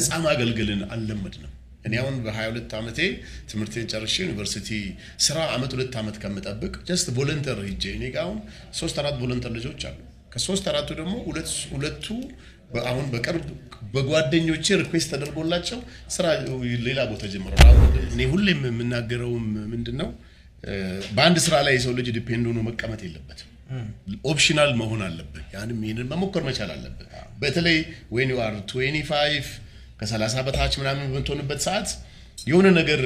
ነፃ ማገልገልን አልለመድንም። እኔ አሁን በ22 ዓመቴ ትምህርቴን ጨርሼ ዩኒቨርሲቲ ስራ አመት ሁለት ዓመት ከምጠብቅ just volunteer ሂጄ እኔ ጋ አሁን ሶስት አራት volunteer ልጆች አሉ። ከሶስት አራቱ ደግሞ ሁለቱ አሁን በቅርብ በጓደኞቼ request ተደርጎላቸው ስራ ሌላ ቦታ ጀምረዋል። እኔ ሁሌም የምናገረውም ምንድን ነው በአንድ ስራ ላይ የሰው ልጅ depend ሆኖ መቀመጥ የለበትም። optional መሆን አለብህ። ያንም ይህንን መሞከር መቻል አለብህ። በተለይ when you are 25 ከሰላሳ በታች ምናምን በምትሆንበት ሰዓት የሆነ ነገር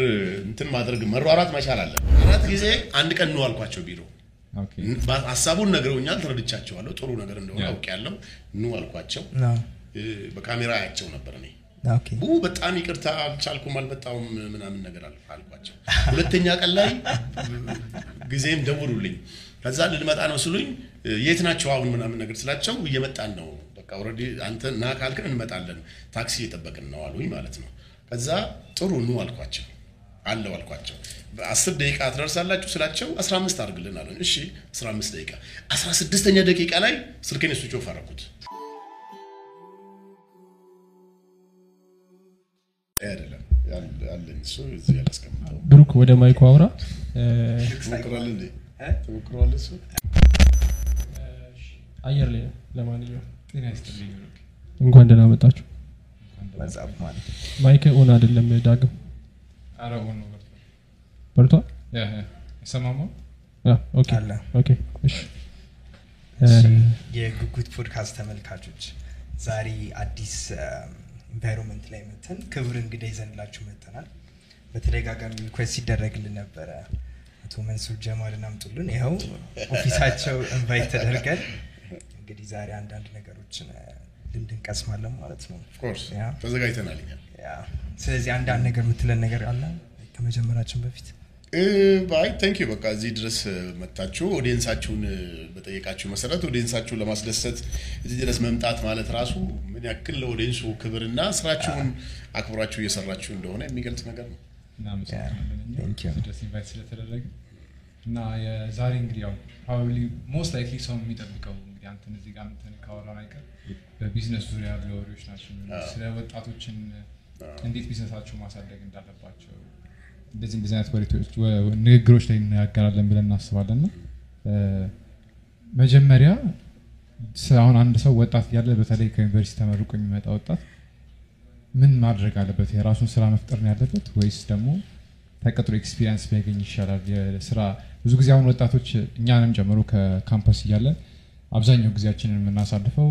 እንትን ማድረግ መሯሯጥ መቻል አለብህ። አራት ጊዜ አንድ ቀን ነው አልኳቸው ቢሮ ሀሳቡን ነግረውኛል፣ ተረድቻቸዋለሁ። ጥሩ ነገር እንደሆነ አውቄያለሁ። ኑ አልኳቸው። በካሜራ አያቸው ነበር እኔ ቡ በጣም ይቅርታ አልቻልኩም፣ አልመጣሁም ምናምን ነገር አልኳቸው። ሁለተኛ ቀን ላይ ጊዜም ደውሉልኝ። ከዛ ልንመጣ ነው ስሉኝ የት ናቸው አሁን ምናምን ነገር ስላቸው እየመጣን ነው already አንተ ና ካልክን እንመጣለን፣ ታክሲ እየጠበቅን ነው አሉኝ ማለት ነው። ከዛ ጥሩ ኑ አልኳቸው አለው አልኳቸው። በአስር ደቂቃ ትደርሳላችሁ ስላቸው 15 አድርግልን አሉኝ። እሺ 15 ደቂቃ 16ኛ ደቂቃ ላይ ስልኬን switch off አደረኩት። አይደለም አለኝ እሱ እዚህ ያላስቀምጠው ብሩክ ወደ mic ኡ አውራ። ትሞክራለህ እንዴ? ትሞክረዋለህ እሱ አየር ላይ ነው። ለማንኛውም ጤና ይስጥልኝ እንኳን ደህና መጣችሁ። መጽሐፍ ማለት mic on አይደለም ዳግም ኧረ ሆኖ በርቷል። በርቷል። ይሰማማል? አ፣ okay አለ። okay እሺ እሺ፣ እ፣ የጉጉት ፖድካስት ተመልካቾች ዛሬ አዲስ environment ላይ መተን ክብር እንግዳ ይዘንላችሁ መጥተናል። በተደጋጋሚ request ሲደረግልን ነበረ አቶ መንሱር ጀማልን አምጡልን። ይኸው office ኣቸው invite ተደርገን እንግዲህ ዛሬ አንዳንድ ነገሮችን ልምድ እንቀስማለን ማለት ነው። of course ተዘጋጅተናል ስለዚህ አንዳንድ ነገር የምትለን ነገር አለ? ከመጀመራችን በፊት? ባይ thank you በቃ እዚህ ድረስ መታችሁ audience ኣችሁን በጠየቃችሁ መሰረት audience ኣችሁን ለማስደሰት እዚህ ድረስ መምጣት ማለት ራሱ ምን ያክል ለ audience ኡ ክብርና ስራችሁን አክብራችሁ እየሰራችሁ እንደሆነ የሚገልጽ ነገር ነው። ስለተደረገ እና የዛሬ እንግዲህ ያው probably most likely ሰው የሚጠብቀው አንተን እዚህ ጋር እንትን ካወራን አይቀር በቢዝነስ ዙሪያ ያሉ ወሬዎች ናቸው ስለ ወጣቶችን እንዴት ቢዝነሳቸው ማሳደግ እንዳለባቸው እንደዚህ እንደዚህ አይነት ወሬቶች ንግግሮች ላይ እንነጋገራለን ብለን እናስባለን። እና መጀመሪያ አሁን አንድ ሰው ወጣት እያለ በተለይ ከዩኒቨርሲቲ ተመርቆ የሚመጣ ወጣት ምን ማድረግ አለበት? የራሱን ስራ መፍጠር ነው ያለበት ወይስ ደግሞ ተቀጥሮ experience ቢያገኝ ይሻላል? የስራ ብዙ ጊዜ አሁን ወጣቶች እኛንም ጨምሮ ከካምፐስ እያለን አብዛኛው ጊዜያችንን የምናሳልፈው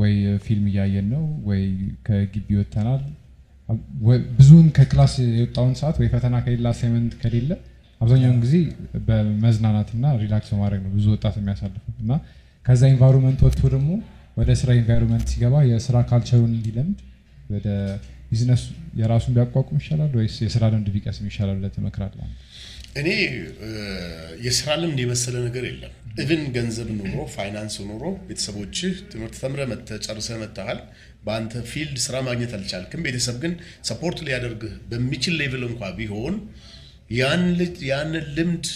ወይ ፊልም እያየን ነው ወይ ከግቢ ወጥተናል። ብዙውን ከ class የወጣውን ሰዓት ወይ ፈተና ከሌለ assignment ከሌለ አብዛኛውን ጊዜ በመዝናናትና relax በማድረግ ነው ብዙ ወጣት የሚያሳልፈው እና ከዛ environment ወጥቶ ደግሞ ወደ ስራ environment ሲገባ የስራ culture ኡን እንዲለምድ ወደ ቢዝነሱ የራሱን ቢያቋቁም ይሻላል ወይስ የስራ ልምድ ቢቀስም ይሻላል ብለህ ትመክራለህ? እኔ የስራ ልምድ የመሰለ ነገር የለም። even ገንዘብ ኑሮ ፋይናንስ ኑሮ ቤተሰቦችህ ትምህርት ተምረህ መጥተህ ጨርሰህ መጥተሃል። በአንተ field ስራ ማግኘት አልቻልክም። ቤተሰብ ግን support ሊያደርግህ በሚችል level እንኳ ቢሆን ያንን ልምድ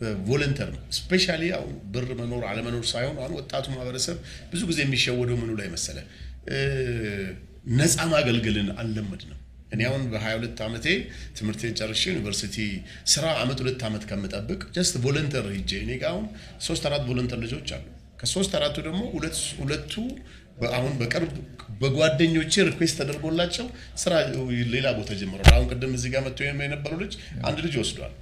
በ volunteer ነው specially አሁን ብር መኖር አለመኖር ሳይሆን አሁን ወጣቱ ማህበረሰብ ብዙ ጊዜ የሚሸወደው ምኑ ላይ መሰለ ነፃ ማገልገልን አልለመድንም። እኔ አሁን በ22 ዓመቴ ትምህርቴን ጨርሼ ዩኒቨርሲቲ ስራ አመት ሁለት ዓመት ከምጠብቅ just volunteer ሂጄ እኔ ጋ አሁን ሶስት አራት volunteer ልጆች አሉ። ከሶስት አራቱ ደግሞ ሁለቱ አሁን በቅርብ በጓደኞቼ request ተደርጎላቸው ስራ ሌላ ቦታ ጀምረዋል። አሁን ቅድም እዚህ ጋር መጥቶ የነበረው ልጅ አንድ ልጅ ወስዷል።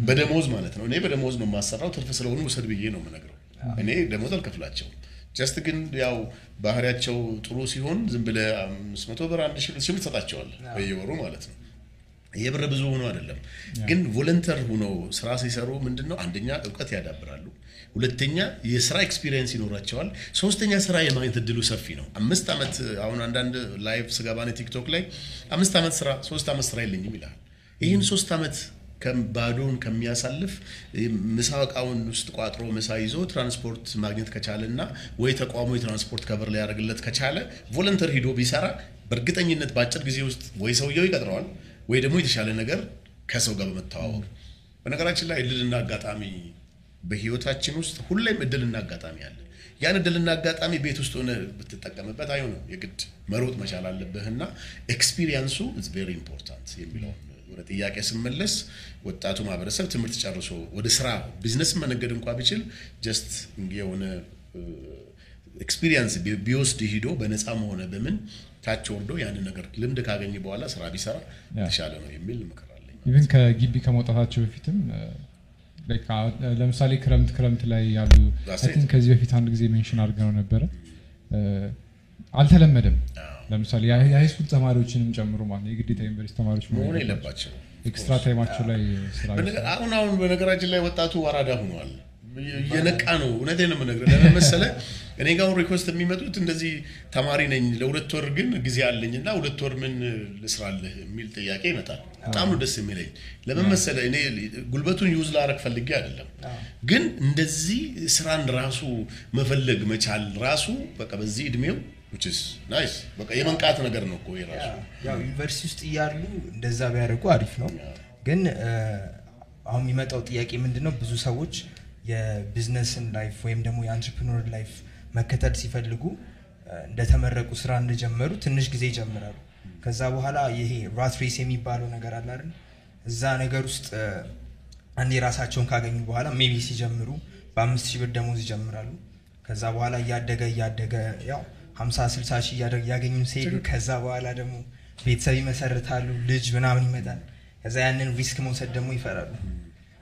በደሞዝ ማለት ነው። እኔ በደሞዝ ነው የማሰራው። ትርፍ ስለሆኑ ውሰድ ብዬ ነው የምነግረው። እኔ ደሞዝ አልከፍላቸውም። just ግን ያው ባህሪያቸው ጥሩ ሲሆን ዝም ብለህ አምስት መቶ ብር አንድ ሺህ ሲል ትሰጣቸዋለህ በየወሩ ማለት ነው። የብር ብዙ ሆኖ አይደለም ግን volunteer ሆነው ስራ ሲሰሩ ምንድን ነው አንደኛ እውቀት ያዳብራሉ፣ ሁለተኛ የስራ experience ይኖራቸዋል፣ ሶስተኛ ስራ የማግኘት እድሉ ሰፊ ነው። አምስት ዓመት አሁን አንዳንድ live ስገባ እኔ ቲክቶክ ላይ አምስት ዓመት ስራ ሶስት ዓመት ስራ የለኝም ይልሃል። ይህን ሶስት ዓመት ባዶውን ከሚያሳልፍ ምሳ እቃውን ውስጥ ቋጥሮ ምሳ ይዞ ትራንስፖርት ማግኘት ከቻለ እና ወይ ተቋሙ የትራንስፖርት cover ሊያደርግለት ከቻለ volunteer ሂዶ ቢሰራ በእርግጠኝነት በአጭር ጊዜ ውስጥ ወይ ሰውየው ይቀጥረዋል ወይ ደግሞ የተሻለ ነገር ከሰው ጋር በመተዋወቅ በነገራችን ላይ እድልና አጋጣሚ በህይወታችን ውስጥ ሁሌም እድልና አጋጣሚ አለ። ያን እድልና አጋጣሚ ቤት ውስጥ ሆነህ ብትጠቀምበት አይሆንም። የግድ መሮጥ መቻል አለብህና experience ኡ is very important የሚለውን ወደ ጥያቄ ስመለስ ወጣቱ ማህበረሰብ ትምህርት ጨርሶ ወደ ስራ ቢዝነስ መነገድ እንኳ ቢችል just የሆነ experience ቢወስድ ሂዶ በነፃም ሆነ በምን ታች ወርዶ ያንን ነገር ልምድ ካገኘ በኋላ ስራ ቢሰራ የተሻለ ነው የሚል ምክር አለኝ። even ከግቢ ከመውጣታቸው በፊትም አ- ለምሳሌ ክረምት ክረምት ላይ ያሉ ከዚህ በፊት አንድ ጊዜ mention አድርገነው ነበረ። እ፣ አልተለመደም። ለምሳሌ የ high- የ high school ተማሪዎችንም ጨምሮ ማለት ነው የግዴታ ዩኒቨርሲቲ ተማሪዎች መሆን የለባቸው extra time ኣቸው ላይ አሁን አሁን በነገራችን ላይ ወጣቱ አራዳ ሆኗል። እየነቃ ነው። እውነቴን ነው የምነግርህ። ለምን መሰለህ እኔ ጋር አሁን request የሚመጡት እንደዚህ ተማሪ ነኝ ለሁለት ወር ግን ጊዜ አለኝ እና ሁለት ወር ምን ልስራልህ የሚል ጥያቄ ይመጣል። በጣም ነው ደስ የሚለኝ። ለምን መሰለህ እኔ ጉልበቱን use ላረግ ፈልጌ አይደለም፣ ግን እንደዚህ ስራን ራሱ መፈለግ መቻል ራሱ በቃ በዚህ እድሜው በቃ የመንቃት ነገር ነው እኮ የራሱ ያው ዩኒቨርሲቲ ውስጥ እያሉ እንደዛ ቢያደርጉ አሪፍ ነው። ግን አሁን የሚመጣው ጥያቄ ምንድን ነው? ብዙ ሰዎች የ business ን life ወይም ደግሞ የ entrepreneur life መከተል ሲፈልጉ እንደተመረቁ ስራ እንደጀመሩ ትንሽ ጊዜ ይጀምራሉ። ከዛ በኋላ ይሄ rat race የሚባለው ነገር አለ አይደል? እዛ ነገር ውስጥ አንዴ ራሳቸውን ካገኙ በኋላ maybe ሲጀምሩ በአምስት ሺህ ብር ደሞዝ ይጀምራሉ። ከዛ በኋላ እያደገ እያደገ ያው ሀምሳ ስልሳ ሺህ እያገኙ ሲሄዱ ከዛ በኋላ ደግሞ ቤተሰብ ይመሰርታሉ፣ ልጅ ምናምን ይመጣል። ከዛ ያንን risk መውሰድ ደግሞ ይፈራሉ።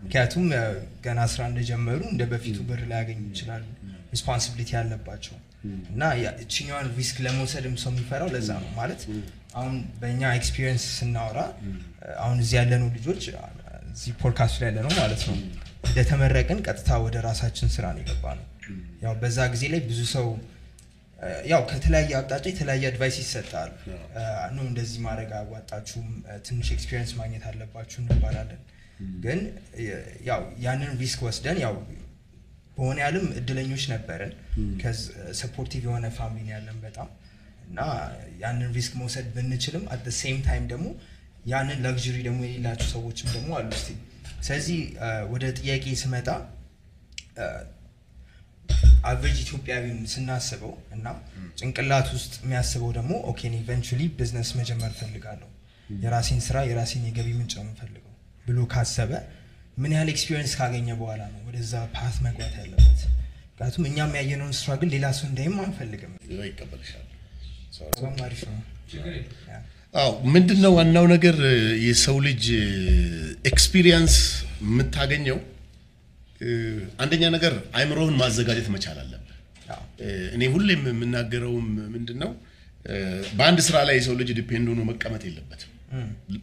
ምክንያቱም ገና ስራ እንደጀመሩ እንደ በፊቱ ብር ላያገኙ ይችላሉ። responsibility ያለባቸው እና እቺኛዋን risk ለመውሰድም ሰው የሚፈራው ለዛ ነው። ማለት አሁን በእኛ experience ስናወራ አሁን እዚህ ያለነው ልጆች እዚህ ፖድካስቱ ላይ ያለነው ማለት ነው እንደተመረቅን ቀጥታ ወደ ራሳችን ስራ ነው የገባነው። ያው በዛ ጊዜ ላይ ብዙ ሰው ያው ከተለያየ አቅጣጫ የተለያየ advice ይሰጣል። no እንደዚህ ማድረግ አያዋጣችሁም፣ ትንሽ experience ማግኘት አለባችሁ እንባላለን። ግን ያው ያንን risk ወስደን ያው በሆነ ያህልም እድለኞች ነበርን። supportive የሆነ family ያለን በጣም እና ያንን risk መውሰድ ብንችልም at same time ደግሞ ያንን luxury ደግሞ የሌላቸው ሰዎችም ደግሞ አሉ ስለዚህ ወደ ጥያቄ ስመጣ average ኢትዮጵያዊን ስናስበው እና ጭንቅላት ውስጥ የሚያስበው ደግሞ okay eventually business መጀመር ፈልጋለሁ የራሴን ስራ የራሴን የገቢ ምንጭ ነው የምፈልገው ብሎ ካሰበ ምን ያህል experience ካገኘ በኋላ ነው ወደዛ path መግባት ያለበት። ምክንያቱም እኛም ያየነውን ስራ ግን ሌላ ሰው እንዳይም አንፈልግም። ይቀበልሻል። በጣም አሪፍ ነው። ያ። አዎ ምንድን ነው ዋናው ነገር የሰው ልጅ experience የምታገኘው አንደኛ ነገር አይምሮህን ማዘጋጀት መቻል አለብህ። እኔ ሁሌም የምናገረውም ምንድን ነው በአንድ ስራ ላይ የሰው ልጅ depend ሆኖ መቀመጥ የለበትም።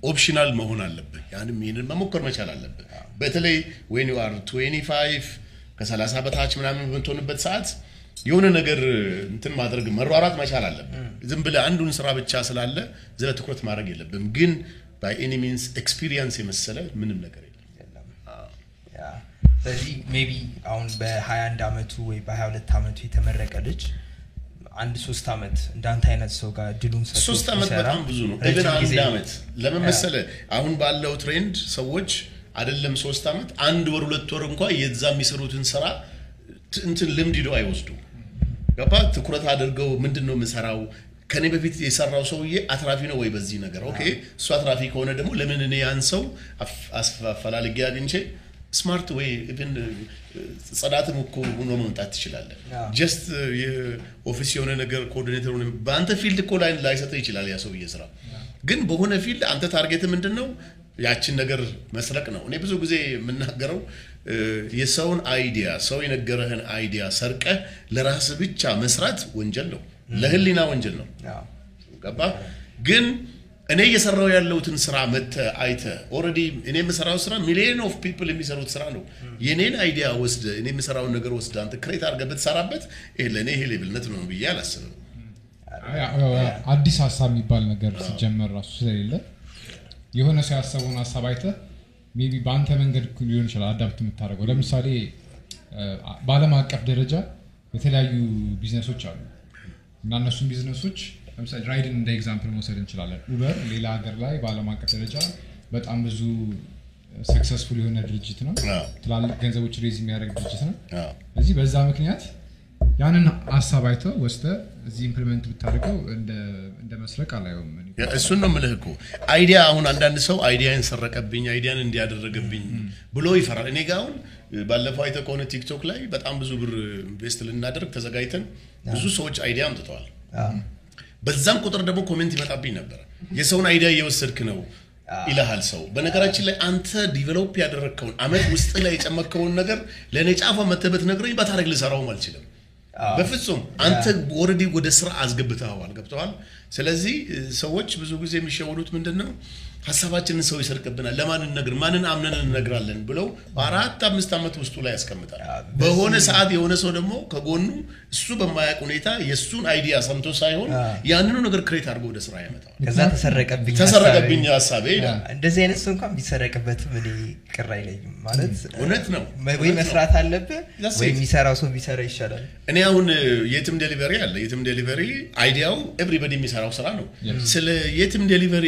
optional መሆን አለብህ። ያንም ይህንን መሞከር መቻል አለብህ። በተለይ when you are 25 ከ30 በታች ምናምን በምትሆንበት ሰዓት የሆነ ነገር እንትን ማድረግ መሯሯጥ መቻል አለብህ። ዝም ብለህ አንዱን ስራ ብቻ ስላለ ዝለ ትኩረት ማድረግ የለብም። ግን by any means experience የመሰለ ምንም ነገር የለም። ስለዚህ maybe አሁን በ21 ዓመቱ ወይ በ22 ዓመቱ የተመረቀ ልጅ አንድ ሶስት ዓመት እንዳንተ አይነት ሰው ጋር እድሉን ሰጥቶ ሶስት ዓመት በጣም ብዙ ነው። ግን አንድ ዓመት ለምን መሰለ አሁን ባለው trend ሰዎች አይደለም ሶስት ዓመት አንድ ወር ሁለት ወር እንኳ የዛ የሚሰሩትን ስራ እንትን ልምድ ሂደው አይወስዱ ገባ? ትኩረት አድርገው ምንድን ነው የምሰራው? ከኔ በፊት የሰራው ሰውዬ አትራፊ ነው ወይ በዚህ ነገር? okay። እሱ አትራፊ ከሆነ ደግሞ ለምን እኔ ያን ሰው አፈላልጌ አግኝቼ smart ወይ even ጽዳትም እኮ ሆኖ መምጣት ትችላለህ። አዎ። just የ office የሆነ ነገር coordinator ሆነ በአንተ field እኮ ላይ ላይሰጥህ ይችላል ያ ሰውዬ ስራ። ግን በሆነ field አንተ target ምንድን ነው ያችን ነገር መስረቅ ነው። እኔ ብዙ ጊዜ የምናገረው የሰውን idea ሰው የነገረህን idea ሰርቀህ ለራስህ ብቻ መስራት ወንጀል ነው። ለህሊና ወንጀል ነው። ገባ ግን እኔ እየሰራሁ ያለሁትን ስራ መተህ አይተህ already እኔ የምሰራው ስራ million of people የሚሰሩት ስራ ነው የኔን idea ወስደህ እኔ የምሰራውን ነገር ወስደህ አንተ create አድርገህ ብትሰራበት ይሄ ለእኔ ይሄ ሌብነት ነው ብዬ አላስብም አዲስ ሀሳብ የሚባል ነገር ሲጀመር ራሱ ስለሌለ የሆነ ሰው ያሰበውን ሀሳብ አይተህ maybe በአንተ መንገድ ሊሆን ይችላል adapt የምታደርገው። ለምሳሌ በዓለም አቀፍ ደረጃ የተለያዩ ቢዝነሶች አሉ እና እነሱም ቢዝነሶች ለምሳሌ ራይድን እንደ example መውሰድ እንችላለን። ኡበር ሌላ ሀገር ላይ በዓለም አቀፍ ደረጃ በጣም ብዙ successful የሆነ ድርጅት ነው። ትላልቅ ገንዘቦች raise የሚያደርግ ድርጅት ነው። አዎ። ስለዚህ በዛ ምክንያት ያንን ሀሳብ አይተህ ወስደህ እዚህ implement ብታደርገው እንደ- እንደ መስረቅ አላየውም እሱን ነው የምልህ እኮ idea አሁን አንዳንድ ሰው idea ዬን ሰረቀብኝ idea ዬን እንዲያደረገብኝ ብሎ ይፈራል እኔ ጋ አሁን ባለፈው አይተህ ከሆነ ቲክቶክ ላይ በጣም ብዙ ብር invest ልናደርግ ተዘጋጅተን ብዙ ሰዎች idea አምጥተዋል በዛም ቁጥር ደግሞ comment ይመጣብኝ ነበር። የሰውን idea እየወሰድክ ነው ይልሃል ሰው። በነገራችን ላይ አንተ develop ያደረግከውን አመት ውስጥ ላይ የጨመርከውን ነገር ለእኔ ጫፍ አምጥተህ ብትነግረኝ በታሪክ ልሰራውም አልችልም። በፍጹም። አንተ already ወደ ስራ አስገብተዋል ገብተዋል? ስለዚህ ሰዎች ብዙ ጊዜ የሚሸወዱት ምንድን ነው ሀሳባችንን ሰው ይሰርቅብናል። ለማን እነግራለሁ ማንን አምነን እነግራለን ብለው በአራት አምስት ዓመት ውስጡ ላይ ያስቀምጠዋል። በሆነ ሰዓት የሆነ ሰው ደግሞ ከጎኑ እሱ በማያውቅ ሁኔታ የእሱን idea ሰምቶ ሳይሆን ያንኑ ነገር create አድርጎ ወደ ስራ ያመጣዋል። ከዛ ተሰረቀብኝ ተሰረቀብኝ ሀሳቤ። ይላል። እንደዚህ አይነት ሰው እንኳን ቢሰረቅበትም እኔ ቅር አይለኝም። ማለት እውነት ነው። ወይ መስራት አለብህ ወይ. የሚሰራው ሰው ቢሰራ ይሻላል። እኔ አሁን የትም delivery አለ። የትም delivery idea ው everybody የሚሰራው ስራ ነው። ስለ የትም delivery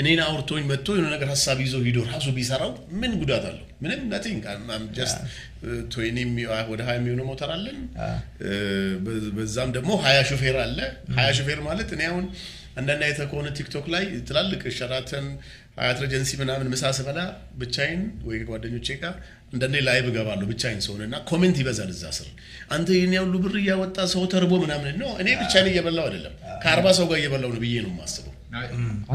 እኔን አውርቶኝ መጥቶ የሆነ ነገር ሀሳብ ይዞ ሂዶ ራሱ ቢሰራው ምን ጉዳት አለው? ምንም nothing just ወደ ሀያ የሚሆን ሞተር አለን። በ- በዛም ደግሞ ሀያ ሹፌር አለ። ሀያ ሹፌር ማለት እኔ አሁን አንዳንድ አይተህ ከሆነ ቲክቶክ ላይ ትላልቅ ሸራተን ሀያት ሬጀንሲ ምናምን ምሳ ስበላ ብቻዬን ወይ ከጓደኞቼ ጋር አንዳንዴ live እገባለሁ ብቻዬን ስሆን እና comment ይበዛል እዛ ስር። አንተ ይህን ያህል ብር እያወጣ ሰው ተርቦ ምናምን ነው። እኔ ብቻዬን እየበላሁ አይደለም። ከአርባ ሰው ጋር እየበላሁ ነው ብዬ ነው የማስበው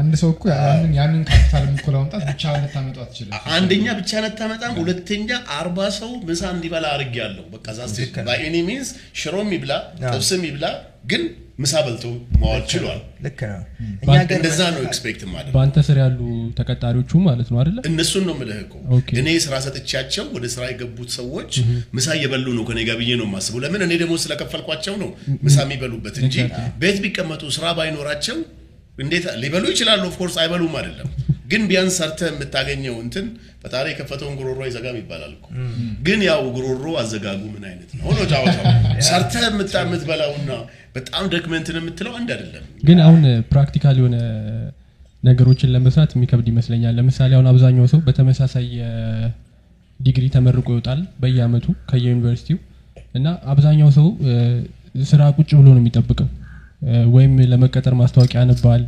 አንድ ሰው እኮ ያንን ያንን ካፒታል እኮ ለማምጣት ብቻ ልታመጡ አትችልም። አንደኛ ብቻ አታመጣም ሁለተኛ አርባ ሰው ምሳ እንዲበላ አድርግ ያለው በቃ that's by any means ሽሮም ይብላ ጥብስም ይብላ ግን ምሳ በልቶ መዋል ችሏል። ልክ ነው። እኛ ሀገር እንደዛ ነው expect ማድረግ በአንተ ስር ያሉ ተቀጣሪዎቹ ማለት ነው አይደለ? እነሱን ነው የምልህ እኮ። እኔ ስራ ሰጥቻቸው ወደ ስራ የገቡት ሰዎች ምሳ እየበሉ ነው ከኔ ጋር ብዬ ነው የማስበው። ለምን? እኔ ደግሞ ስለከፈልኳቸው ነው ምሳ የሚበሉበት እንጂ ቤት ቢቀመጡ ስራ ባይኖራቸው እንዴት ሊበሉ ይችላሉ? of course አይበሉም አይደለም። ግን ቢያንስ ሰርተህ የምታገኘው እንትን ፈጣሪ የከፈተውን ጉሮሮ አይዘጋም ይባላል እኮ። ግን ያው ጉሮሮ አዘጋጉ ምን አይነት ነው? ሆኖ ጫወታው። ሰርተህ የምትበላውና በጣም ደክመንትን የምትለው አንድ አይደለም። ግን አሁን practical የሆነ ነገሮችን ለመስራት የሚከብድ ይመስለኛል። ለምሳሌ አሁን አብዛኛው ሰው በተመሳሳይ ዲግሪ ተመርቆ ይወጣል በየአመቱ ከየዩኒቨርሲቲው። እና አብዛኛው ሰው ስራ ቁጭ ብሎ ነው የሚጠብቀው ወይም ለመቀጠር ማስታወቂያ ያነባል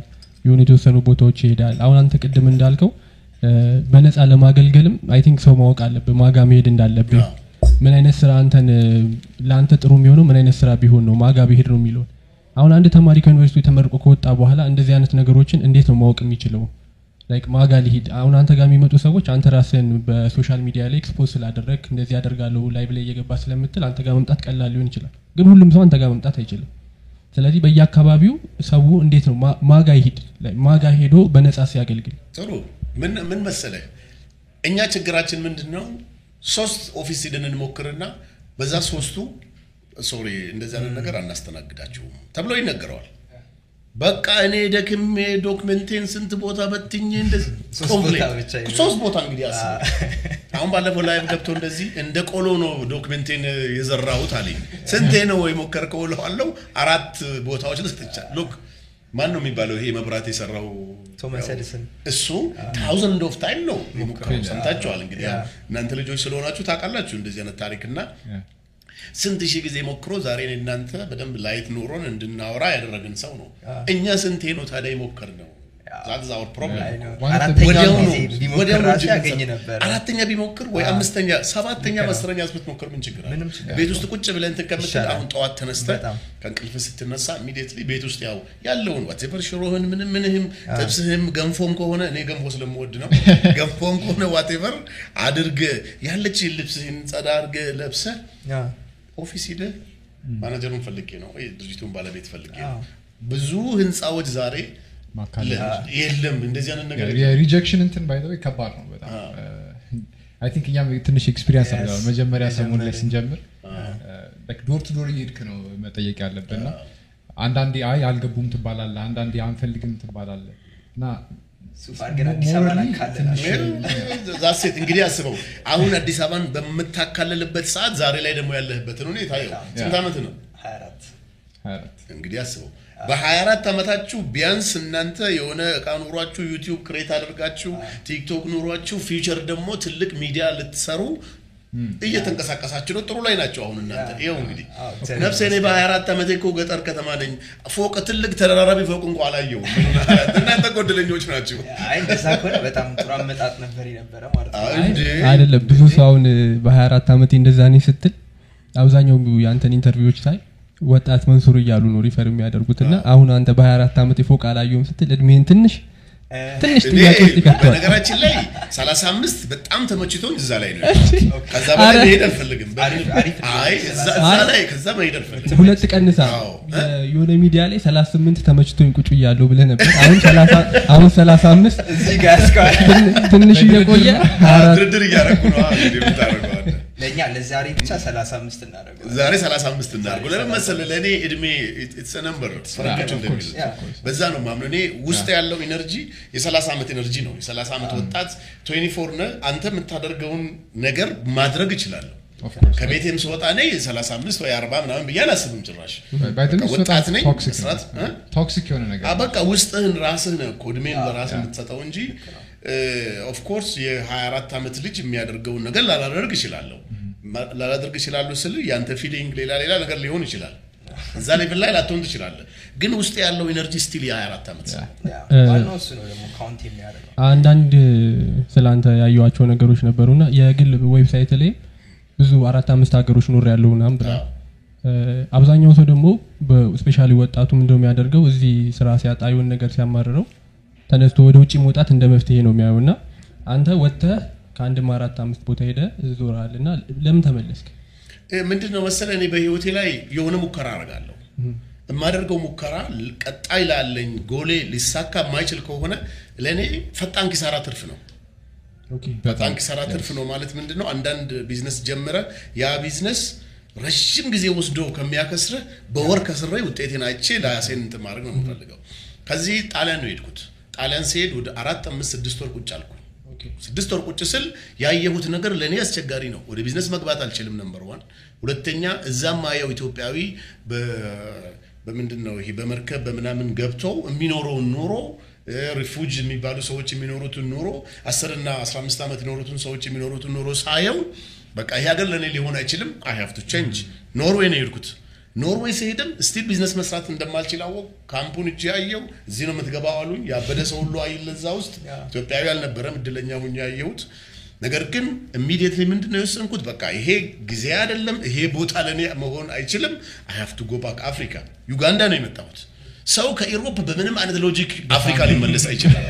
የሆኑ የተወሰኑ ቦታዎች ይሄዳል። አሁን አንተ ቅድም እንዳልከው በነፃ ለማገልገልም I think ሰው ማወቅ አለብህ ማን ጋ መሄድ እንዳለብህ። ምን አይነት ስራ አንተን ለአንተ ጥሩ የሚሆነው ምን አይነት ስራ ቢሆን ነው ማን ጋ ብሄድ ነው የሚለውን። አሁን አንድ ተማሪ ከዩኒቨርሲቲ ተመርቆ ከወጣ በኋላ እንደዚህ አይነት ነገሮችን እንዴት ነው ማወቅ የሚችለው? like ማን ጋ ሊሂድ አሁን አንተ ጋር የሚመጡ ሰዎች አንተ ራስህን በ social media ላይ expose ስላደረግህ እንደዚህ ያደርጋለሁ live ላይ እየገባ ስለምትል አንተ ጋር መምጣት ቀላል ሊሆን ይችላል። ግን ሁሉም ሰው አንተ ጋር መምጣት አይችልም ስለዚህ በየአካባቢው ሰው እንዴት ነው ማን ጋ like ማን ጋ ሄዶ በነጻ ሚያገለግል። ጥሩ። ምን መሰለህ? እኛ ችግራችን ምንድን ነው ሶስት office ሄደን እንሞክርና በዛ ሶስቱ sorry እንደዚህ አይነት ነገር አናስተናግዳችሁም ተብሎ ይነገረዋል በቃ እኔ ደክሜ document ኤን ስንት ቦታ በትኜ እንደዚህ ሶስት ቦታ እንግዲህ አስብ አሁን ባለፈው live ገብቶ እንደዚህ እንደ ቆሎ ነው document ኤን የዘራሁት አለኝ። ስንቴ ነው የሞከርከው እለዋለሁ? አራት ቦታዎች ልስጥቻ look ማን ነው የሚባለው ይሄ መብራት የሰራው? እሱ thousand of time ነው። የሞከረው ሰምታችኋል እንግዲህ። እናንተ ልጆች ስለሆናችሁ ታውቃላችሁ እንደዚህ አይነት ታሪክና ስንት ሺህ ጊዜ ሞክሮ ዛሬ እኔ እናንተ በደንብ light ኖሮን እንድናወራ ያደረግን ሰው ነው። እኛ ስንቴ ነው ታዲያ የሞከርነው። አራተኛ ቢሞክር ወይ አምስተኛ ሰባተኛ አስረኛ ብትሞክር ምን ችግር አለ? ቤት ውስጥ ቁጭ ብለን እንትን ከምትል ይሻላል። አሁን ጠዋት ተነስተህ በጣም። ከእንቅልፍ ስትነሳ immediately ቤት ውስጥ ያው ያለውን whatever ሽሮህን ምናምንህንም ጥብስህም ገንፎም ከሆነ እኔ ገንፎ ስለምወድ ነው። ገንፎም ከሆነ whatever አድርገህ ያለች ልብስህን ጸዳ አድርገህ ለብሰህ office ሂደህ ማናጀሩን ፈልጌ ነው ድርጅቱን ባለቤት ፈልጌ ነው? ብዙ ህንፃዎች ዛሬ የለም። እንደዚህ አይነት ነገር የ rejection እንትኑ ባይ ከባድ ነው በጣም. I think እኛም ትንሽ experience አድርገነዋል መጀመሪያ ሰሞን ላይ ስንጀምር door to door እየሄድክ ነው መጠየቅ ያለብን እና አንዳንዴ አይ አልገቡም ትባላለ አንዳንዴ አንፈልግም ትባላለ እና That's it እንግዲህ አስበው። አሁን አዲስ አበባን በምታካለልበት ሰዓት ዛሬ ላይ ደግሞ ያለህበትን ሁኔታ ስንት ዓመት ነው? 24 24 እንግዲህ አስበው። በ24 ዓመታችሁ ቢያንስ እናንተ የሆነ እቃ ኑሯችሁ ዩቲዩብ create አድርጋችሁ ቲክቶክ ኑሯችሁ future ደግሞ ትልቅ ሚዲያ ልትሰሩ እየተንቀሳቀሳችሁ ነው። ጥሩ ላይ ናቸው። አሁን እናንተ ይኸው እንግዲህ ነፍሴ እኔ በ24 ዓመቴ እኮ ገጠር ከተማ ነኝ። ፎቅ ትልቅ ተደራራቢ ፎቅ እንኳ አላየሁም። እናንተ እድለኞች ናቸው። አይ እንደዛ ከሆነ በጣም ጥሩ አመጣጥ ነበር የነበረ ማለት ነው። አይደለም ብዙ ሰው አሁን በ24 ዓመቴ እንደዛ ነኝ ስትል አብዛኛው የአንተን interview ዎች ሳይ ወጣት መንሱር እያሉ ነው refer የሚያደርጉት እና አሁን አንተ በ24 ዓመት የፎቅ አላየሁም ስትል እድሜህን ትንሽ ትንሽ እኔ ጥያቄ በነገራችን ላይ 35 በጣም ተመችቶኝ እዛ ላይ ነው። ከዛ በላይ መሄድ አልፈልግም። አይ እዛ ላይ ከዛ መሄድ አልፈልግም። ሁለት ቀንሳ የሆነ ሚዲያ ላይ 38 ተመችቶኝ ቁጭ ብያለሁ ብለህ ነበር አሁን 30 አሁን 35 እዚህ ጋር ትንሽ እየቆየ 24 ድርድር እያደረኩ ነው እንግዲህ አንተ። ለእኛ ለዛሬ ብቻ 35 እናደርገው ዛሬ 35 እናድርገው። ለምን መሰለህ? ለእኔ እድሜ it's number ፈረንጆች እንደሚሉት. በዛ ነው ማምነው። እኔ ውስጥ ያለው energy የ30 ዓመት energy ነው። የ30 ዓመት ወጣት 24 ነህ። አንተ የምታደርገውን ነገር ማድረግ እችላለሁ።. ከቤቴም ስወጣ እኔ 35 ወይ 40 ምናምን ብዬ አላስብም ጭራሽ። ወጣት ነኝ፣ toxic የሆነ ነገር በቃ ውስጥህን ራስህ ነህ እኮ እድሜን ለራስህ የምትሰጠው እንጂ of course የ24 ዓመት ልጅ የሚያደርገውን ነገር ላላደርግ እችላለሁ። ላላደርግ እችላለሁ ስል ያንተ feeling ሌላ ሌላ ነገር ሊሆን ይችላል። እዛ level ላይ ላትሆን ትችላለህ። ግን ውስጥ ያለው energy still የ24 ዓመት አንዳንድ ስላንተ ያየኋቸው ነገሮች ነበሩና የግል website ላይ ብዙ አራት አምስት ሀገሮች ኖር ያለው ምናምን ብላ አብዛኛው ሰው ደግሞ specially ወጣቱ ምንድነው የሚያደርገው እዚህ ስራ ሲያጣ የሆነ ነገር ሲያማርረው ተነስቶ ወደ ውጭ መውጣት እንደ መፍትሄ ነው የሚያየው እና አንተ ወጥተህ ከአንድም አራት አምስት ቦታ ሄደ ዞረሃል እና ለምን ተመለስክ ምንድን ነው መሰለህ እኔ በህይወቴ ላይ የሆነ ሙከራ አደርጋለሁ። የማደርገው ሙከራ ቀጣይ ላለኝ ጎሌ ሊሳካ የማይችል ከሆነ ለእኔ ፈጣን ኪሳራ ትርፍ ነው። ፈጣን ኪሳራ ትርፍ ነው ማለት ምንድን ነው? አንዳንድ ቢዝነስ ጀምረ ያ ቢዝነስ ረዥም ጊዜ ወስዶ ከሚያከስርህ በወር ከስሬ ውጤቴን አይቼ ለራሴን እንትን ማድረግ ነው የምፈልገው። ከዚህ ጣሊያን ነው የሄድኩት። ጣሊያን ሲሄድ ወደ አራት አምስት ስድስት ወር ቁጭ አልኩ። ስድስት ወር ቁጭ ስል ያየሁት ነገር ለእኔ አስቸጋሪ ነው። ወደ ቢዝነስ መግባት አልችልም። number one። ሁለተኛ እዛም ማየው ኢትዮጵያዊ በምንድን ነው ይሄ በመርከብ በምናምን ገብተው የሚኖረውን ኑሮ refugee የሚባሉ ሰዎች የሚኖሩትን ኑሮ አስርና አስራ አምስት ዓመት የኖሩትን ሰዎች የሚኖሩትን ኑሮ ሳየው በቃ ይሄ ሀገር ለእኔ ሊሆን አይችልም። I have to change። ኖርዌይ ነው የሄድኩት። ኖርዌይ ስሄድም still business መስራት እንደማልችል አወቅ። ካምፑን እጅ ያየው እዚህ ነው የምትገባው አሉኝ። ያበደ ሰው ሁሉ አይል እዛ ውስጥ ኢትዮጵያዊ አልነበረም። እድለኛ ሁኜ ያየሁት ነገር ግን immediately ምንድን ነው የወሰንኩት? በቃ ይሄ ጊዜ አይደለም፣ ይሄ ቦታ ለእኔ መሆን አይችልም። I have to go back Africa። ዩጋንዳ ነው የመጣሁት። ሰው ከ Europe በምንም አይነት logic አፍሪካ ሊመለስ አይችልም።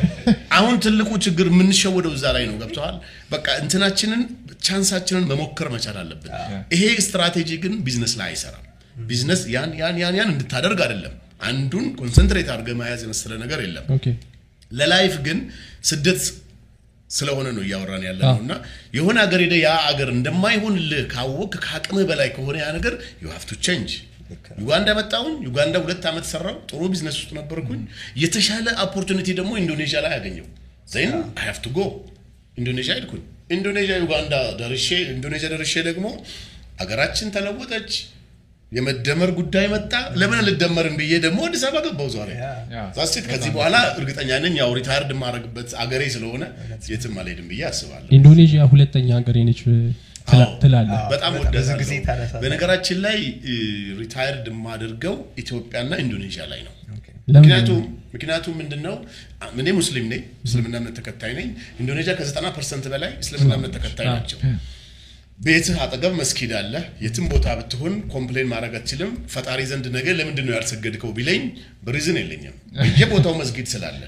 አሁን ትልቁ ችግር የምንሸወደው እዛ ላይ ነው። ገብተዋል። በቃ እንትናችንን chance ኣችንን መሞከር መቻል አለብን። ይሄ ስትራቴጂ ግን ቢዝነስ ላይ አይሰራም። ቢዝነስ ያን ያን ያን ያን እንድታደርግ አይደለም። አንዱን concentrate አድርገህ መያዝ የመሰለ ነገር የለም። okay። ለ life ግን ስደት ስለሆነ ነው እያወራን ያለ ነው እና የሆነ ሀገር ሄደ ያ አገር እንደማይሆንልህ ካወቅ ከአቅምህ በላይ ከሆነ ያ ነገር you to change ዩጋንዳ መጣሁኝ። ዩጋንዳ ሁለት ዓመት ሰራው ጥሩ ቢዝነስ ውስጥ ነበርኩኝ። የተሻለ opportunity ደግሞ ኢንዶኔዥያ ላይ አገኘው then I to go Indonesia ሄድኩኝ። ኢንዶኔዥያ ዩጋንዳ ደርሼ ኢንዶኔዥያ ደርሼ ደግሞ አገራችን ተለወጠች የመደመር ጉዳይ መጣ። ለምን ልደመርን ብዬ ደግሞ አዲስ አበባ ገባው ዛሬ። That's it ከዚህ በኋላ እርግጠኛ ነኝ ያው retired የማደርግበት አገሬ ስለሆነ የትም አልሄድም ብዬ አስባለሁ። ኢንዶኔዥያ ሁለተኛ ሀገሬ ነች ትላለህ? በጣም በነገራችን ላይ retired የማደርገው ኢትዮጵያና ኢንዶኔዥያ ላይ ነው። ምክንያቱም ምንድን ነው እኔ ሙስሊም ነኝ እስልምና እምነት ተከታይ ነኝ። ኢንዶኔዥያ ከ90 percent በላይ እስልምና እምነት ተከታይ ናቸው ቤትህ አጠገብ መስጊድ አለ። የትም ቦታ ብትሆን complain ማድረግ አትችልም። ፈጣሪ ዘንድ ነገ ለምንድን ነው ያልሰገድከው ቢለኝ በ reason የለኝም። በየቦታው መስጊድ ስላለ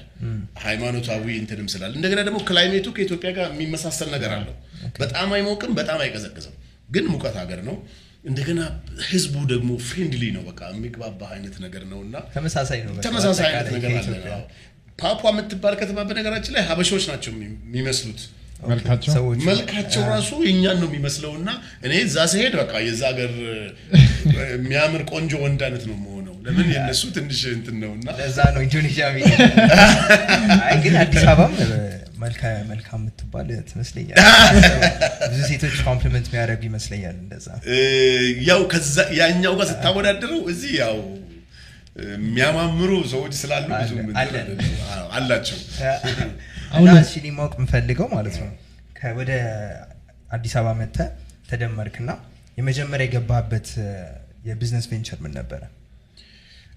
ሃይማኖታዊ እንትንም ስላለ። እንደገና ደግሞ climate ኡ ከኢትዮጵያ ጋር የሚመሳሰል ነገር አለው። በጣም አይሞቅም በጣም አይቀዘቅዝም። ግን ሙቀት ሀገር ነው። እንደገና ህዝቡ ደግሞ friendly ነው። በቃ የሚግባባ አይነት ነገር ነው እና ተመሳሳይ ነው ተመሳሳይ አይነት ነገር አለ። ፓፑዋ የምትባል ከተማ በነገራችን ላይ ሀበሾች ናቸው የሚ- የሚመስሉት መልካቸው? ሰዎቹ መልካቸው ራሱ የእኛን ነው የሚመስለው እና እኔ እዛ ስሄድ በቃ የዛ ሀገር የሚያምር ቆንጆ ወንድ አይነት ነው የምሆነው። ለምን የእነሱ ትንሽ እንትን ነው እና ለዛ ነው ኢንዶኔዥያ ግን አዲስ አበባም መልካ መልካም የምትባል ትመስለኛል። ብዙ ሴቶች compliment የሚያደርጉ ይመስለኛል እንደዛ። ያው ከዛ ያኛው ጋር ስታወዳድረው እዚህ ያው የሚያማምሩ ሰዎች ስላሉ ብዙ አላቸው አሁን- እና እሺ እኔ ማወቅ የምፈልገው ማለት ነው ከ- ወደ አዲስ አበባ መጥተህ ተደመርክና የመጀመሪያ የገባበት የ business venture ምን ነበረ?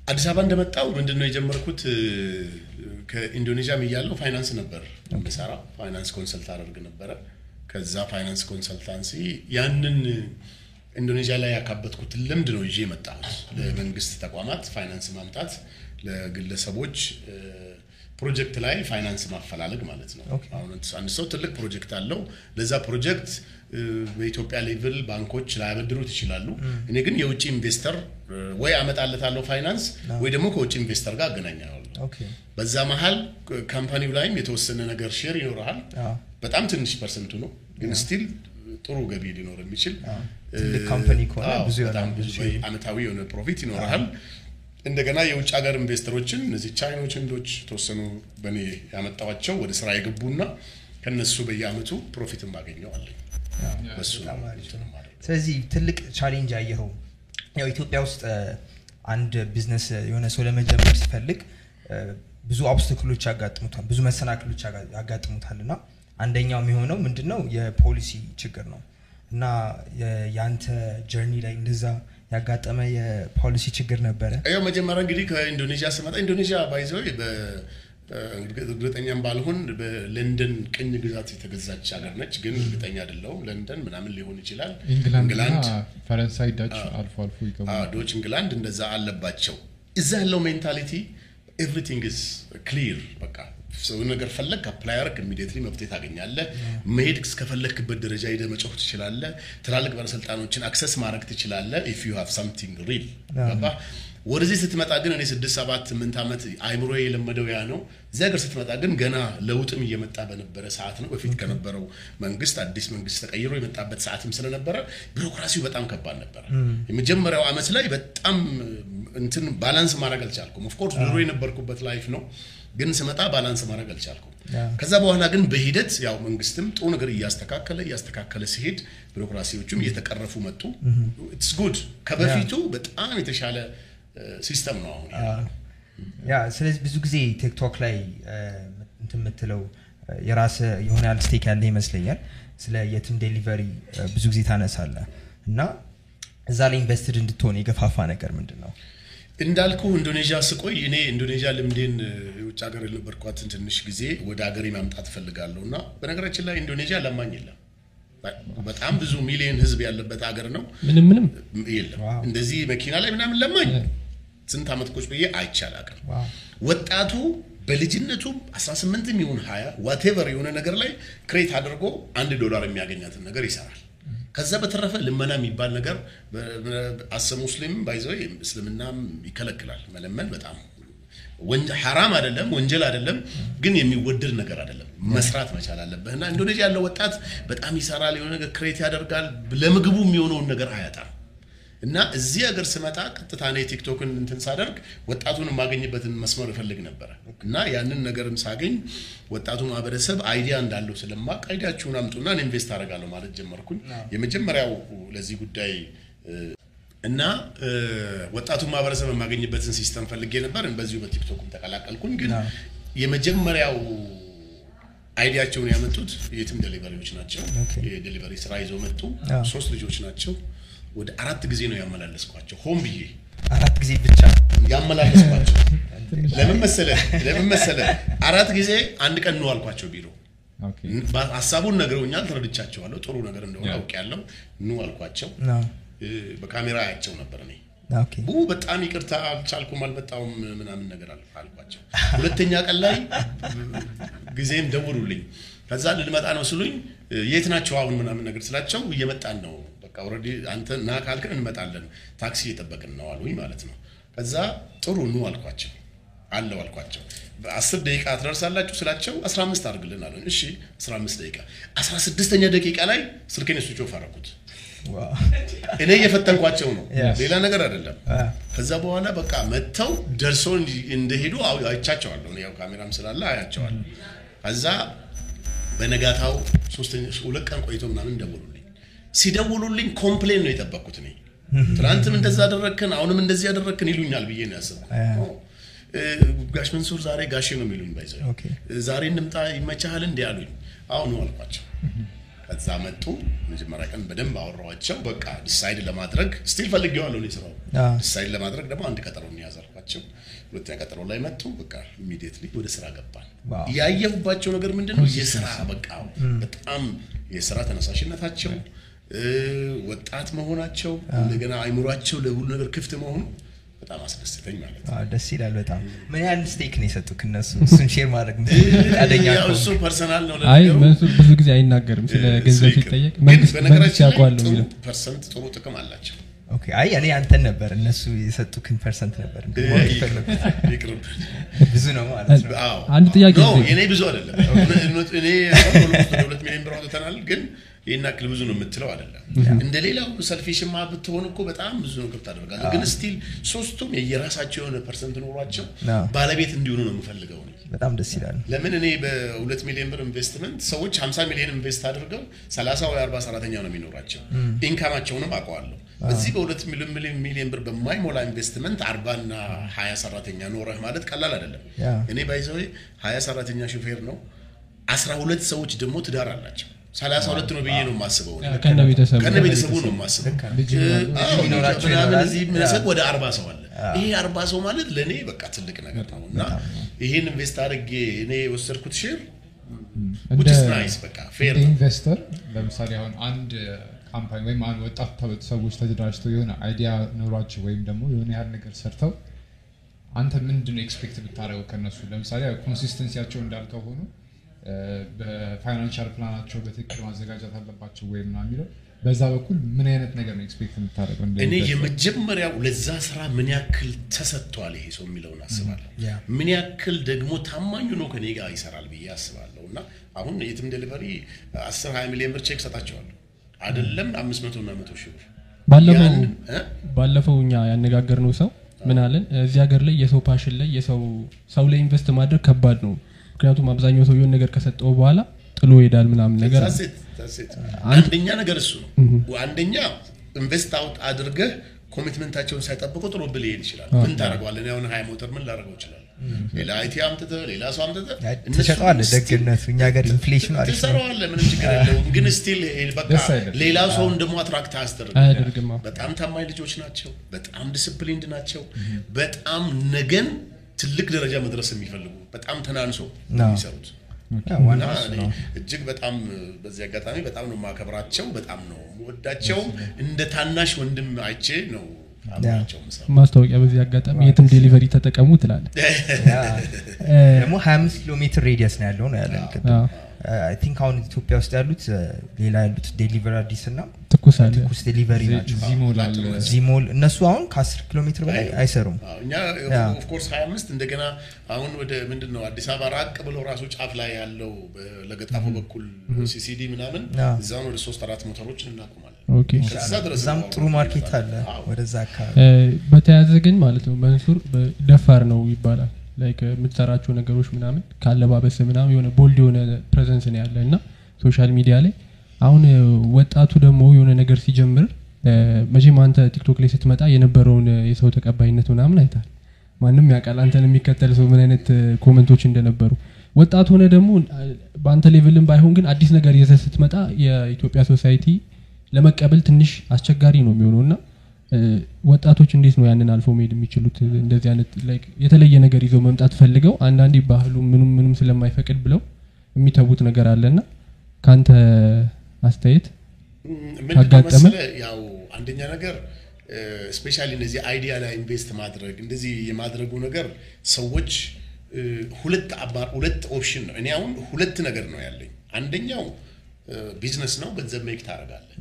አዲስ አበባ እንደመጣው ምንድን ነው የጀመርኩት ከኢንዶኔዥያም እያለሁ ፋይናንስ ነበር የምሰራው። finance consult አደርግ ነበረ። ከዛ finance consultancy ያንን ኢንዶኔዥያ ላይ ያካበትኩትን ልምድ ነው ይዤ የመጣሁት ለመንግስት ተቋማት ፋይናንስ ማምጣት፣ ለግለሰቦች ፕሮጀክት ላይ ፋይናንስ ማፈላለግ ማለት ነው። አሁን አንድ ሰው ትልቅ ፕሮጀክት አለው። ለዛ ፕሮጀክት በኢትዮጵያ level ባንኮች ላያበድሩት ይችላሉ። እኔ ግን የውጭ investor ወይ አመጣለታለሁ ፋይናንስ ወይ ደግሞ ከውጭ investor ጋር አገናኛለሁ። በዛ መሀል company ው ላይም የተወሰነ ነገር share ይኖረሃል። በጣም ትንሽ percent ኡ ነው፣ ግን still ጥሩ ገቢ ሊኖር የሚችል ትልቅ company ከሆነ አዎ፣ ብዙ በጣም ብዙ አመታዊ የሆነ profit ይኖረሃል። እንደገና የውጭ ሀገር investor ኦችን እነዚህ ቻይኖች፣ ህንዶች የተወሰኑ በእኔ ያመጣኋቸው ወደ ስራ የገቡና ከነሱ በየአመቱ profit ን የማደርገው። ስለዚህ ትልቅ challenge ያየኸው ያው ኢትዮጵያ ውስጥ አንድ ቢዝነስ የሆነ ሰው ለመጀመር ሲፈልግ ብዙ obstacle ኦች ያጋጥሙታል፣ ብዙ መሰናክሎች ያጋ- ያጋጥሙታል። እና አንደኛው የሚሆነው ምንድን ነው የፖሊሲ ችግር ነው። እና የአንተ journey ላይ እንደዛ ያጋጠመ የፖሊሲ ችግር ነበረ? ያው መጀመሪያ እንግዲህ ከኢንዶኔዥያ ስመጣ ኢንዶኔዥያ by the way እርግጠኛም ባልሆን በለንደን ቅኝ ግዛት የተገዛች ሀገር ነች፣ ግን እርግጠኛ አይደለሁም። ለንደን ምናምን ሊሆን ይችላል። ኢንግላንድ ፈረንሳይ ዳች አልፎ አልፎ ይገቡ አዎ፣ ዶች እንግላንድ እንደዛ አለባቸው። እዛ ያለው mentality everything is clear በቃ ሰው ነገር ፈለግ apply አርግ immediately መፍትሄ ታገኛለህ። መሄድ እስከፈለግክበት ደረጃ ሄደህ መጮህ ትችላለህ። ትላልቅ ባለስልጣኖችን access ማድረግ ትችላለህ። if you have something real ገባህ። ወደዚህ ስትመጣ ግን እኔ ስድስት ሰባት ስምንት ዓመት አይምሮ የለመደው ያ ነው። እዚህ ሀገር ስትመጣ ግን ገና ለውጥም እየመጣ በነበረ ሰዓት ነው። በፊት ከነበረው መንግስት አዲስ መንግስት ተቀይሮ የመጣበት ሰዓትም ስለነበረ ቢሮክራሲው በጣም ከባድ ነበረ። የመጀመሪያው ዓመት ላይ በጣም እንትን balance ማድረግ አልቻልኩም። of course ድሮ የነበርኩበት life ነው ግን ስመጣ balance ማድረግ አልቻልኩም። ከዛ በኋላ ግን በሂደት ያው መንግስትም ጥሩ ነገር እያስተካከለ እያስተካከለ ሲሄድ ቢሮክራሲዎቹም እየተቀረፉ መጡ። it's good ከበፊቱ በጣም የተሻለ system ነው አሁን ያ ስለዚህ ብዙ ጊዜ ቲክቶክ ላይ እ፣ እንትን የምትለው እ፣ የራስ የሆነ ያህል stake ያለ ይመስለኛል። ስለ የትም delivery ብዙ ጊዜ ታነሳለ እና እዛ ላይ invested እንድትሆን የገፋፋ ነገር ምንድን ነው? እንዳልኩ ኢንዶኔዥያ ስቆይ እኔ ኢንዶኔዥያ ልምዴን የውጭ ሀገር የነበርኳትን ትንሽ ጊዜ ወደ ሀገሬ ማምጣት እፈልጋለሁ እና በነገራችን ላይ ኢንዶኔዥያ ለማኝ የለም። በጣም ብዙ ሚሊዮን ህዝብ ያለበት ሀገር ነው። ምንም ምንም የለም እንደዚህ መኪና ላይ ምናምን ለማኝ ስንት ዓመት ቁጭ ብዬ አይቻል አቅም wow። ወጣቱ በልጅነቱ 18 ይሁን 20 whatever የሆነ ነገር ላይ create አድርጎ አንድ ዶላር የሚያገኛትን ነገር ይሰራል። ከዛ በተረፈ ልመና የሚባል ነገር as a Muslim by the way እስልምናም ይከለክላል። መለመን በጣም ሐራም አይደለም፣ ወንጀል አይደለም፣ ግን የሚወደድ ነገር አይደለም። መስራት መቻል አለብህ እና ኢንዶኔዥያ ያለው ወጣት በጣም ይሰራል፣ የሆነ ነገር create ያደርጋል። ለምግቡ የሚሆነውን ነገር አያጣም። እና እዚህ ሀገር ስመጣ ቀጥታ እኔ ቲክቶክን እንትን ሳደርግ ወጣቱን የማገኝበትን መስመር እፈልግ ነበረ እና ያንን ነገርም ሳገኝ ወጣቱ ማህበረሰብ idea እንዳለው ስለማቅ idea ኣችሁን አምጡና እኔ invest አደርጋለሁ ማለት ጀመርኩኝ። የመጀመሪያው ለዚህ ጉዳይ እና ወጣቱን ማህበረሰብ የማገኝበትን system ፈልጌ ነበር። በዚሁ በቲክቶክም ተቀላቀልኩኝ። ግን የመጀመሪያው idea ኣቸውን ያመጡት የትም delivery ዎች ናቸው። okay። የ delivery ስራ ይዘው መጡ። ሶስት ልጆች ናቸው። ወደ አራት ጊዜ ነው ያመላለስኳቸው። ሆን ብዬ አራት ጊዜ ብቻ ያመላለስኳቸው። ለምን መሰለ ለምን መሰለ አራት ጊዜ አንድ ቀን ነው አልኳቸው ቢሮ ሀሳቡን ነግረውኛል። ተረድቻቸዋለሁ። ጥሩ ነገር እንደሆነ ያ። አውቄያለሁ። ኑ አልኳቸው። በካሜራ አያቸው ነበር እኔ ቡ በጣም ይቅርታ አልቻልኩም፣ አልመጣሁም ምናምን ነገር አል- አልኳቸው። ሁለተኛ ቀን ላይ ጊዜም ደውሉልኝ። ከዛ ልንመጣ ነው ስሉኝ የት ናቸው አሁን ምናምን ነገር ስላቸው እየመጣን ነው በቃ already አንተ ና ካልክን እንመጣለን፣ ታክሲ እየጠበቅን ነው አሉኝ ማለት ነው። ከዛ ጥሩ ኑ አልኳቸው አለው አልኳቸው። በአስር ደቂቃ ትደርሳላችሁ ስላቸው 15 አድርግልን አሉኝ። እሺ 15 ደቂቃ 16ኛ ደቂቃ ላይ ስልኬን switch off አደረኩት። እኔ እየፈተንኳቸው ነው፣. ሌላ ነገር አይደለም። ከዛ በኋላ በቃ መጥተው እንዲ- እንደሄዱ አይቻቸዋለሁ። ያው ካሜራም ስላለ አያቸዋለሁ። ከዛ በነጋታው ሁለት ቀን ቆይቶ ምናምን ደውሉልኝ። ሲደውሉልኝ complain ነው የጠበቅኩት እኔ ትናንትም እንደዛ አደረግክን አሁንም እንደዚህ ያደረግክን ይሉኛል ብዬ ነው ያሰብኩት። ጋሽ መንሱር ዛሬ ጋሼ ነው የሚሉኝ by the way ዛሬ እንምጣ ይመቻሃል እንዲ አሉኝ። አሁኑ አልኳቸው። ከዛ መጡ። መጀመሪያ ቀን በደንብ አወራኋቸው። በቃ decide ለማድረግ still ፈልጌዋለሁ እኔ ስራው decide ለማድረግ ደግሞ አንድ ቀጠሮ እንያዝ አልኳቸው። ሁለተኛ ቀጠሮ ላይ መጡ። በቃ immediately ወደ ስራ ገባን። ያየሁባቸው ነገር ምንድን ነው? የስራ በቃ በጣም የስራ ተነሳሽነታቸው ወጣት መሆናቸው እንደገና አይምሯቸው ለሁሉ ነገር ክፍት መሆኑ በጣም አስደስተኝ ማለት ነው። አዎ፣ ደስ ይላል በጣም። ምን ያህል stake ነው የሰጡክ እነሱ? እሱን share ማድረግ ፈቃደኛ? እሱ personal ነው አይ መንሱር ብዙ ጊዜ አይናገርም ስለ ገንዘብ ሲጠየቅ መንግስት ያውቀዋል ነው ጥሩ የሚለው። percent ጥሩ ጥቅም አላቸው። okay አይ እኔ አንተን ነበር። እነሱ የሰጡክን percent ነበር ብዙ ነው ማለት ነው። አዎ። አንድ ጥያቄ የኔ ብዙ አይደለም። እኔ ሁለት ሚሊዮን ብር አውጥተናል፣ ግን ይህን ያክል ብዙ ነው የምትለው አይደለም። እንደ ሌላው selfish ማ ብትሆን እኮ በጣም ብዙ ነገር ታደርጋለህ። ግን still ሶስቱም የየራሳቸው የሆነ percent ኖሯቸው ባለቤት እንዲሆኑ ነው የምፈልገው እኔ። በጣም ደስ ይላል ለምን እኔ በሁለት ሚሊዮን ብር ኢንቨስትመንት ሰዎች 50 ሚሊዮን invest አድርገው 30 ወይ 40 ሰራተኛ ነው የሚኖራቸው። income ኣቸውንም አውቀዋለሁ። በዚህ በሁለት ሚሊዮን ብር በማይሞላ ኢንቨስትመንት 40 እና 20 ሰራተኛ ኖረህ ማለት ቀላል አይደለም። እኔ ባይዘው 20 ሰራተኛ ሹፌር ነው። 12 ሰዎች ደግሞ ትዳር አላቸው። 32 ነው ብዬ ነው የማስበው ከነ ቤተሰቡ ነው የማስበው። ወደ አርባ ሰው አለ። ይሄ አርባ ሰው ማለት ለእኔ በቃ ትልቅ ነገር ነው እና ይሄን invest አድርጌ እኔ የወሰድኩት share investor ለምሳሌ አሁን አንድ company ወይም አንድ ወጣት ሰዎች ተደራጅተው የሆነ idea ኖሯቸው ወይም ደግሞ የሆነ ያህል ነገር ሰርተው አንተ ምንድን ነው expect ብታደርገው ከነሱ ለምሳሌ consistency ያቸው እንዳልከው ሆኖ በ financial plan ኣቸው በትክክል ማዘጋጀት አለባቸው ወይ ምናምን የሚለው በዛ በኩል ምን አይነት ነገር ነው expect የምታደርገው እኔ? የመጀመሪያው ለዛ ስራ ምን ያክል ተሰጥቷል ይሄ ሰው የሚለውን አስባለሁ። ያ። ምን ያክል ደግሞ ታማኙ ነው ከኔ ጋር ይሰራል ብዬ አስባለሁ። እና አሁን የትም Delivery 10 20 ሚሊዮን ብር ቼክ ሰጣቸዋለሁ አይደለም 500 እና 100 ሺህ ብር? ባለፈው እኛ ያነጋገርነው ሰው ምን አለን እዚህ ሀገር ላይ የሰው passion ላይ የሰው ሰው ላይ invest ማድረግ ከባድ ነው ምክንያቱም አብዛኛው ሰው የሆነ ነገር ከሰጠው በኋላ ጥሎ ይሄዳል ምናምን ነገር አለ። That's it, that's it. አንደኛ ነገር እሱ ነው። አንደኛ invest out አድርገህ commitment ኣቸውን ሳይጠብቁ ጥሎ ብል ሊሄድ ይችላል። ምን ታደርገዋለህ? እኔ አሁን ሀያ ሞተር ምን ላደርገው ይችላል? ሌላ IT አምጥተህ ሌላ ሰው አምጥተህ ትሸጠዋለህ still ደግነቱ እኛ ሀገር inflation ኑ አሪፍ ትሰራዋለህ፣ ምንም ችግር የለውም። ግን still በቃ ሌላው ሰውን ደግሞ attract አያስደርግም። በጣም ታማኝ ልጆች ናቸው። በጣም disciplined ናቸው። በጣም ነገን ትልቅ ደረጃ መድረስ የሚፈልጉ በጣም ተናንሶ የሚሰሩት እጅግ በጣም በዚህ አጋጣሚ በጣም ነው የማከብራቸው፣ በጣም ነው የምወዳቸው። እንደ ታናሽ ወንድም አይቼ ነው ማስታወቂያ በዚህ አጋጣሚ የትም Delivery ተጠቀሙ ትላለ ደግሞ 25 ኪሎ ሜትር radius ነው ያለው ነው ያለን ቅድም I think አሁን ኢትዮጵያ ውስጥ ያሉት እ፣ ሌላ ያሉት delivery አዲስ እና ትኩስ Delivery ናቸው። Zmall እነሱ አሁን ከ10 ኪሎ ሜትር በላይ አይሰሩም። አዎ፣ እኛ of course 25 እንደገና አሁን ወደ ምንድን ነው አዲስ አበባ ራቅ ብሎ ራሱ ጫፍ ላይ ያለው ለገጣፎ በኩል CCD ምናምን እዛውን ወደ ሶስት አራት ሞተሮችን እናቁማለን። እዛም ጥሩ market አለ ወደዛ አካባቢ። በተያያዘ ግን ማለት ነው መንሱር ደፋር ነው ይባላል like የምትሰራቸው ነገሮች ምናምን ካለባበስ ምናምን የሆነ bold የሆነ presence ነው ያለ እና social media ላይ አሁን እ፣ ወጣቱ ደግሞ የሆነ ነገር ሲጀምር እ፣ መቼም አንተ TikTok ላይ ስትመጣ የነበረውን የሰው ተቀባይነት ምናምን አይታል ማንም ያውቃል አንተን የሚከተል ሰው ምን አይነት comment ኦች እንደነበሩ። ወጣት ሆነ ደግሞ በአንተ level ም ባይሆን ግን አዲስ ነገር ይዘህ ስትመጣ የኢትዮጵያ society ለመቀበል ትንሽ አስቸጋሪ ነው የሚሆነው እና ወጣቶች እንዴት ነው ያንን አልፎ መሄድ የሚችሉት እንደዚህ አይነት like የተለየ ነገር ይዘው መምጣት ፈልገው አንዳንዴ ባህሉ ምንም ምንም ስለማይፈቅድ ብለው የሚተዉት ነገር አለና ከአንተ አስተያየት ካጋጠመ? ያው አንደኛ ነገር specially እንደዚህ idea ላይ invest ማድረግ እንደዚህ የማድረጉ ነገር ሰዎች ሁለት አባ- ሁለት option ነው። እኔ አሁን ሁለት ነገር ነው ያለኝ። አንደኛው ቢዝነስ ነው፣ ገንዘብ make ታደርጋለህ።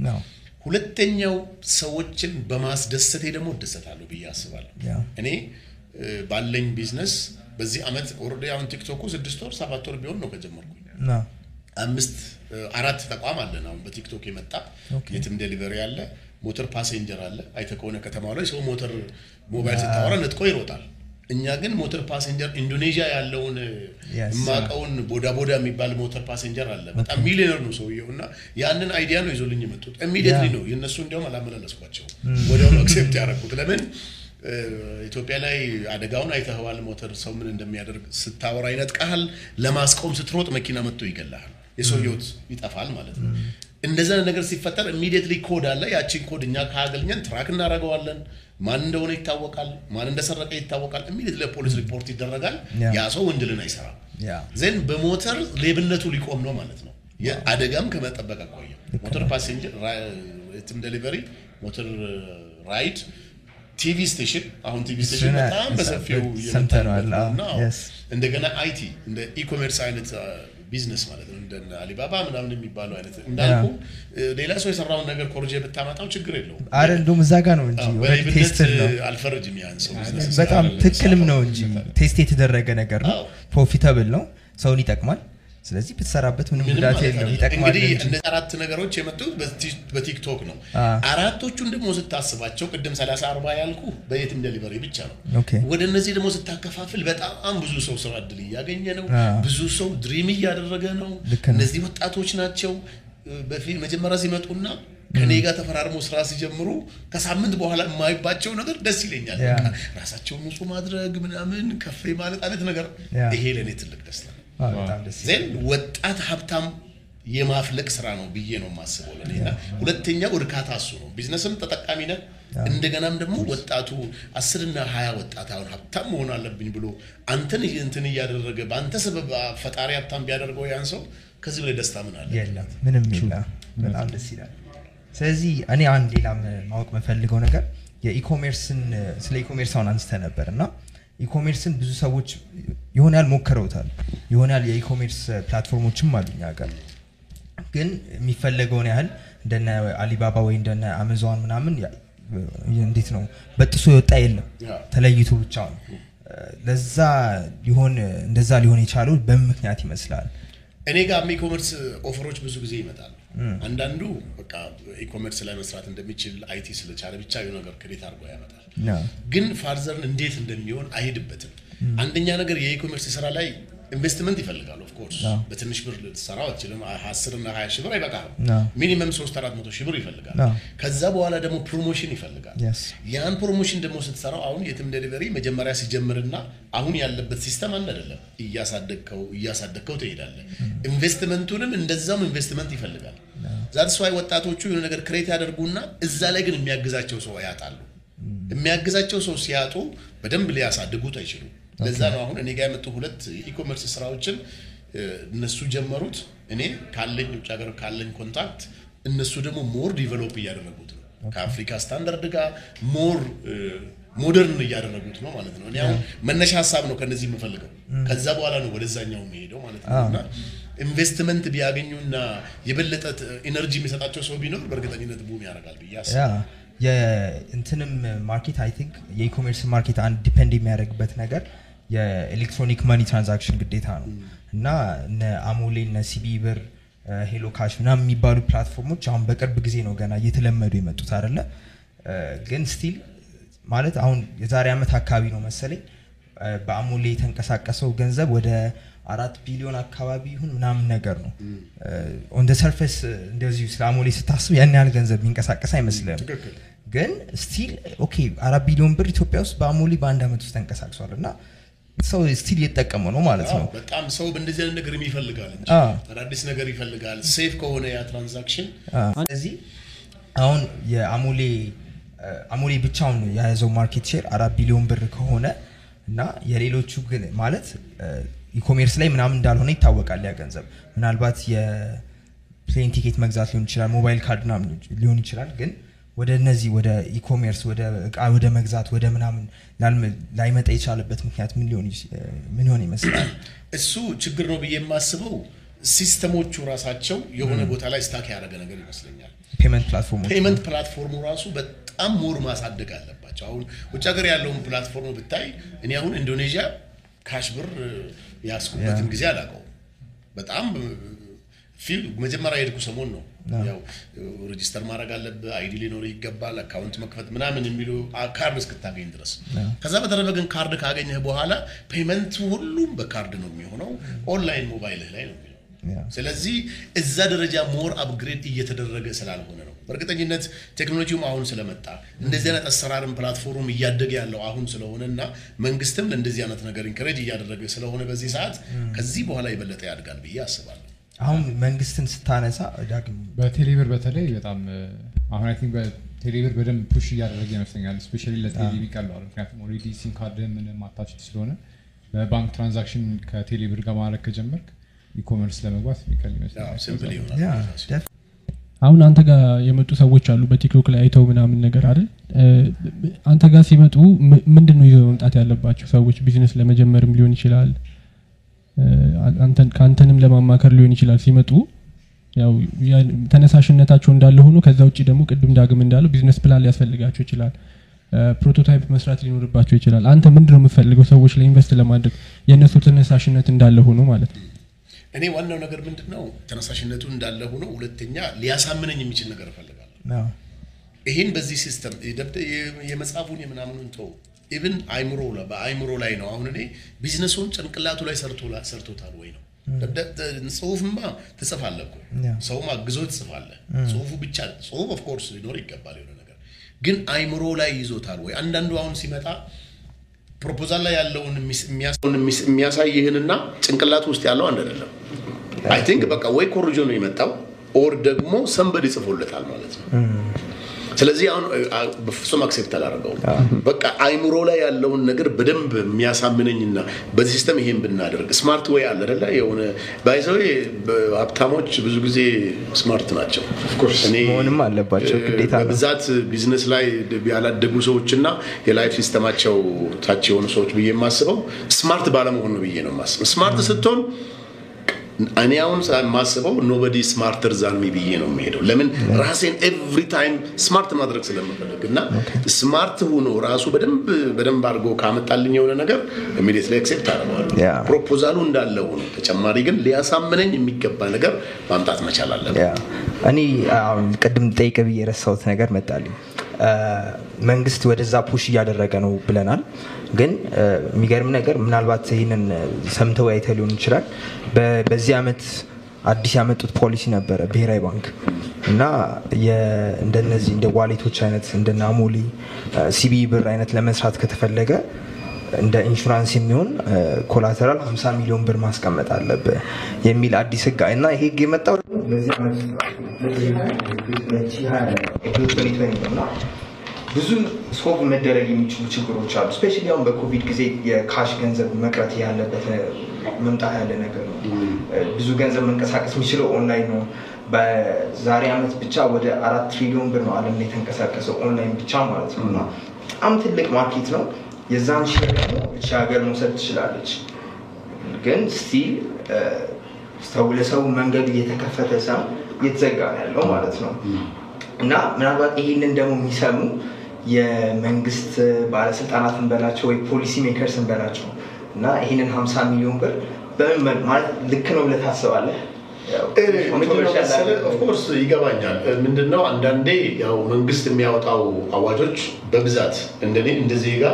ሁለተኛው ሰዎችን በማስደሰቴ ደግሞ እደሰታለሁ ብዬ አስባለሁ። እኔ ባለኝ ቢዝነስ በዚህ አመት already አሁን TikTok ኩ ስድስት ወር ሰባት ወር ቢሆን ነው ከጀመርኩኝ። አምስት አራት ተቋም አለን አሁን በ TikTok የመጣ የትም Delivery አለ ሞተር passenger አለ። አይተህ ከሆነ ከተማው ላይ ሰው ሞተር ሞባይል ስታወራ ነጥቆ ይሮጣል እኛ ግን ሞተር passenger ኢንዶኔዥያ ያለውን. የማውቀውን ቦዳ ቦዳ የሚባል ሞተር passenger አለ። በጣም ሚሊዮነር ነው ሰውየው እና ያንን idea ነው ይዞልኝ የመጡት። immediately. ነው የእነሱ እንዲያውም አላመላለስኳቸው ወዲያውኑ accept ያደረኩት። ለምን? ኢትዮጵያ ላይ አደጋውን አይተኸዋል ሞተር ሰው ምን እንደሚያደርግ ስታወራ ይነጥቃሃል ለማስቆም ስትሮጥ መኪና መጥቶ ይገላሃል። የሰው ህይወት ይጠፋል ማለት ነው። እንደዛ ነገር ሲፈጠር immediately code አለ። ያቺን ኮድ እኛ ካገኘን track እናደርገዋለን። ማን እንደሆነ ይታወቃል። ማን እንደሰረቀ ይታወቃል። immediately ለፖሊስ ሪፖርት ይደረጋል። ያ። ሰው ወንጀልን አይሰራም። then በሞተር ሌብነቱ ሊቆም ነው ማለት ነው። የአደጋም ከመጠበቅ አኳያ ሞተር passenger የትም Delivery፣ ሞተር ride፣ TV station አሁን TV station በጣም በሰፊው እንደገና IT እንደ e-commerce አይነት ቢዝነስ ማለት ነው። እንደ አሊባባ ምናምን የሚባለው አይነት እንዳልኩ ሌላ ሰው የሰራውን ነገር ኮርጄ ብታመጣው ችግር የለውም። አረ እንደውም እዛ ጋ ነው እንጂ ነው። አልፈረጅም ያን ሰው በጣም ትክክልም ነው እንጂ test የተደረገ ነገር ነው። አዎ። profitable ነው። ሰውን ይጠቅማል ስለዚህ ብትሰራበት ምንም ጉዳት የለም ይጠቅማል እንግዲህ እነዚህ አራት ነገሮች የመጡት በቲ- በ TikTok ነው። አራቶቹን ደግሞ ስታስባቸው ቅድም 30 40 ያልኩ በየትም ዴሊቨሪ ብቻ ነው። ወደ እነዚህ ደግሞ ስታከፋፍል በጣም ብዙ ሰው ስራ እድል እያገኘ ነው። ብዙ ሰው dream እያደረገ ነው። እነዚህ ወጣቶች ናቸው መጀመሪያ ሲመጡና ከኔ ጋር ተፈራርሞ ስራ ሲጀምሩ ከሳምንት በኋላ የማይባቸው ነገር ደስ ይለኛል። ራሳቸውን ንጹህ ማድረግ ምናምን ከፍ ማለት አይነት ነገር ይሄ ለእኔ ትልቅ ደስታ ነው። አ፣ በጣም ደስ ይላል። then ወጣት ሀብታም የማፍለቅ ስራ ነው ብዬ ነው የማስበው ለእኔ እና ሁለተኛው እርካታ እሱ ነው። ቢዝነስም ተጠቃሚ ነህ። እንደገናም ደግሞ ወጣቱ አስርና ሀያ ወጣት አሁን ሀብታም መሆን አለብኝ ብሎ አንተን እንትን እያደረገ በአንተ ሰበብ ፈጣሪ ሀብታም ቢያደርገው ያን ሰው ከዚህ በላይ ደስታ ምን አለ? የለም ምንም የለም በጣም ደስ ይላል ስለዚህ እኔ አንድ ሌላም ማወቅ የምፈልገው ነገር የኢኮሜርስን ስለ ኢኮሜርስ አሁን አንስተ ነበር እና ኢኮሜርስን ብዙ ሰዎች የሆነ ያህል ሞክረውታል። የሆነ ያህል የኢኮሜርስ platform ኦችም አሉ እኛ ጋር። ግን የሚፈለገውን ያህል እንደነ አሊባባ ወይ እንደነ አማዞን ምናምን እንዴት ነው በጥሶ የወጣ የለም። ተለይቶ ብቻ ነው። ለዛ ሊሆን እንደዛ ሊሆን የቻለው በምን ምክንያት ይመስላል? እኔ ጋር e-commerce offer ኦች ብዙ ጊዜ ይመጣሉ። አንዳንዱ በቃ e-commerce ላይ መስራት እንደሚችል IT ስለቻለ ብቻ የሆነ ነገር create አድርጎ ያመጣል። ግን further ን እንዴት እንደሚሆን አይሄድበትም። አንደኛ ነገር የ e-commerce ስራ ላይ ኢንቨስትመንት ይፈልጋል። of course በትንሽ ብር ልትሰራው አትችልም። አስር እና ሀያ ሺህ ብር አይበቃም። minimum ሶስት አራት መቶ ሺህ ብር ይፈልጋል። ከዛ በኋላ ደግሞ promotion ይፈልጋል። Yes. ያን promotion ደግሞ ስትሰራው አሁን የትም ዴሊቨሪ መጀመሪያ ሲጀምርና አሁን ያለበት ሲስተም አንድ አይደለም። እያሳደግከው እያሳደግከው ትሄዳለህ። ኢንቨስትመንቱንም እንደዛውም ኢንቨስትመንት ይፈልጋል። that's why ወጣቶቹ የሆነ ነገር create ያደርጉና እዛ ላይ ግን የሚያግዛቸው ሰው ያጣሉ። የሚያግዛቸው ሰው ሲያጡ በደንብ ሊያሳድጉት አይችሉም። ለዛ ነው አሁን እኔ ጋር የመጡ ሁለት የ e-commerce ስራዎችን እነሱ ጀመሩት። እኔ ካለኝ ውጭ ሀገር ካለኝ contact እነሱ ደግሞ more develop እያደረጉት ነው ከአፍሪካ ስታንዳርድ ጋር more modern እያደረጉት ነው ማለት ነው። እኔ አሁን መነሻ ሀሳብ ነው ከነዚህ የምፈልገው። ከዛ በኋላ ነው ወደዛኛው የሚሄደው ማለት ነው። እና ኢንቨስትመንት ቢያገኙና የበለጠ energy የሚሰጣቸው ሰው ቢኖር በእርግጠኝነት boom ያደርጋል ብዬ አስባለሁ። የእንትንም market I think የ e-commerce market አንድ depend የሚያደርግበት ነገር የ electronic money transaction ግዴታ ነው። እና እነ አሞሌ እነ ሲቢኢ ብር ሄሎ ካሽ ምናምን የሚባሉ platform ኦች አሁን በቅርብ ጊዜ ነው ገና እየተለመዱ የመጡት አይደለ? ግን still ማለት አሁን የዛሬ ዓመት አካባቢ ነው መሰለኝ በአሞሌ የተንቀሳቀሰው ገንዘብ ወደ አራት ቢሊዮን አካባቢ ይሁን ምናምን ነገር ነው። on surface እንደዚሁ ስለ አሞሌ ስታስብ ያን ያህል ገንዘብ የሚንቀሳቀስ አይመስልም። ግን still okay አራት ቢሊዮን ብር ኢትዮጵያ ውስጥ በአሞሌ በአንድ ዓመት ውስጥ ተንቀሳቅሷል። እና ሰው still እየተጠቀመ ነው ማለት ነው በጣም ሰው በእንደዚህ አይነት ነገር ይፈልጋል እንጂ አዳዲስ ነገር ይፈልጋል። safe ከሆነ ያ transaction ስለዚህ አሁን የአሞሌ አሞሌ ብቻውን የያዘው market share አራት ቢሊዮን ብር ከሆነ እና የሌሎቹ ግን ማለት e-commerce ላይ ምናምን እንዳልሆነ ይታወቃል ያ ገንዘብ ምናልባት የ plane ticket መግዛት ሊሆን ይችላል ሞባይል ካርድ ምናምን ሊሆን ይችላል ግን ወደ እነዚህ ወደ e-commerce ወደ እቃ ወደ መግዛት ወደ ምናምን ላይመጣ የቻለበት ምክንያት ምን ሊሆን ይመስላል እሱ ችግር ነው ብዬ የማስበው ሲስተሞቹ ራሳቸው የሆነ ቦታ ላይ stuck ያደረገ ነገር ይመስለኛል። payment platform ኡ ራሱ በጣም more ማሳደግ አለባቸው። አሁን ውጭ ሀገር ያለውን platform ብታይ እኔ አሁን ኢንዶኔዥያ cash ብር የያዝኩበትን ጊዜ አላውቀውም። በጣም መጀመሪያ የሄድኩ ሰሞን ነው ያው register ማድረግ አለብህ፣ ID ሊኖር ይገባል፣ account መክፈት ምናምን የሚሉ ካርድ እስክታገኝ ድረስ። ከዛ በተረፈ ግን ካርድ ካገኘህ በኋላ payment ኡ ሁሉም በካርድ ነው የሚሆነው፣ ኦንላይን ሞባይልህ ላይ ነው ስለዚህ እዛ ደረጃ more upgrade እየተደረገ ስላልሆነ ነው። በእርግጠኝነት ቴክኖሎጂውም አሁን ስለመጣ እንደዚህ አይነት አሰራርም platform እያደገ ያለው አሁን ስለሆነ እና መንግስትም ለእንደዚህ አይነት ነገር encourage እያደረገ ስለሆነ በዚህ ሰዓት ከዚህ በኋላ የበለጠ ያድጋል ብዬ አስባለሁ። አሁን መንግስትን ስታነሳ ዳግም በቴሌብር በተለይ በጣም አሁን I think በቴሌብር በደንብ push እያደረገ ይመስለኛል። specially ለቴሌ ቀለዋል ምክንያቱም already ሲም ካርድ ምንም attached ስለሆነ በባንክ transaction ከቴሌብር ጋር ማድረግ ከጀመርክ e-commerce ለመግባት የሚቀል ይመስለኛል። አሁን አንተ ጋር የመጡ ሰዎች አሉ በቲክቶክ ላይ አይተው ምናምን ነገር አይደል? አንተ ጋር ሲመጡ ምንድን ነው ይዘው መምጣት ያለባቸው? ሰዎች ቢዝነስ ለመጀመርም ሊሆን ይችላል ከአንተንም ለማማከር ሊሆን ይችላል ሲመጡ ያው ተነሳሽነታቸው እንዳለ ሆኖ ከዛ ውጭ ደግሞ ቅድም ዳግም እንዳለው business plan ሊያስፈልጋቸው ይችላል። prototype መስራት ሊኖርባቸው ይችላል። አንተ ምንድን ነው የምፈልገው ሰዎች ላይ invest ለማድረግ? የእነሱ ተነሳሽነት እንዳለ ሆኖ ማለት ነው። እኔ ዋናው ነገር ምንድን ነው ተነሳሽነቱ እንዳለ ሆኖ ሁለተኛ ሊያሳምነኝ የሚችል ነገር እፈልጋለሁ። አዎ። ይህን በዚህ ሲስተም የመጽሐፉን የምናምኑን ተው even አይምሮ ላይ- በአይምሮ ላይ ነው። አሁን እኔ ቢዝነሱን ጭንቅላቱ ላይ ሰርቶታል ወይ ነው? ጽሁፍማ ትጽፋለህ እኮ። ሰውም አግዞ ትጽፋለህ። ጽሁፉ ብቻ ጽሁፍ of course ሊኖር ይገባል የሆነ ነገር። ግን አይምሮ ላይ ይዞታል ወይ? አንዳንዱ አሁን ሲመጣ ፕሮፖዛል ላይ ያለውን የሚያሳይህንና ጭንቅላቱ ውስጥ ያለው አንድ አይደለም። I think በቃ ወይ ኮርጆ ነው የመጣው or ደግሞ somebody ጽፎለታል ማለት ነው ስለዚህ አሁን በፍጹም accept አላደረገውም በቃ አይምሮ ላይ ያለውን ነገር በደንብ የሚያሳምነኝና በዚህ ሲስተም ይሄን ብናደርግ smart ወይ አለ አይደለ? የሆነ by the way ሀብታሞች ብዙ ጊዜ smart ናቸው። መሆንም አለባቸው፣ ግዴታ በብዛት ቢዝነስ ላይ ያላደጉ ሰዎችና የ life system ኣቸው ታች የሆኑ ሰዎች ብዬ የማስበው smart ባለመሆን ነው ብዬ ነው የማስበው። smart ስትሆን እኔ አሁን የማስበው nobody smarter than me ብዬ ነው የሚሄደው ለምን? ራሴን every time smart ማድረግ ስለምፈልግ እና smart ሆኖ ራሱ በደንብ በደንብ አድርጎ ካመጣልኝ የሆነ ነገር immediately accept አደርገዋለሁ proposal ኡ እንዳለ ሆኖ ተጨማሪ ግን ሊያሳምነኝ የሚገባ ነገር ማምጣት መቻል ያ እኔ ቅድም ጠይቅ ብዬ የረሳሁት ነገር መጣልኝ። መንግስት ወደዛ push እያደረገ ነው ብለናል ግን የሚገርም ነገር ምናልባት ይህንን ሰምተው አይተህ ሊሆን ይችላል። በዚህ ዓመት አዲስ ያመጡት ፖሊሲ ነበረ ብሔራዊ ባንክ እና እንደነዚህ እንደ wallet ኦች አይነት እንደነ አሞሌ ሲቢ ብር አይነት ለመስራት ከተፈለገ እንደ ኢንሹራንስ የሚሆን collateral 50 ሚሊዮን ብር ማስቀመጥ አለብህ የሚል አዲስ ህግ እና ይሄ ህግ የመጣው ብዙ solve መደረግ የሚችሉ ችግሮች አሉ። specially አሁን በኮቪድ ጊዜ የ cash ገንዘብ መቅረት ያለበት መምጣት ያለ ነገር ነው። ብዙ ገንዘብ መንቀሳቀስ የሚችለው ኦንላይን ነው። በዛሬ ዓመት ብቻ ወደ አራት ትሪሊዮን ብር ነው ዓለም ላይ የተንቀሳቀሰው ኦንላይን ብቻ ማለት ነው እና በጣም ትልቅ market ነው። የዛን share ደግሞ እቺ ሀገር መውሰድ ትችላለች። ግን still ሰው ለሰው መንገዱ እየተከፈተ ሰው እየተዘጋ ነው ያለው ማለት ነው እና ምናልባት ይህንን ደግሞ የሚሰሙ የመንግስት ባለስልጣናትን በላቸው ወይ policy makers ን በላቸው እና ይህንን 50 ሚሊዮን ብር በምን ማለት ልክ ነው ብለህ ታስባለህ? of course ይገባኛል። ምንድነው አንዳንዴ ያው መንግስት የሚያወጣው አዋጆች በብዛት እንደኔ እንደ ዜጋ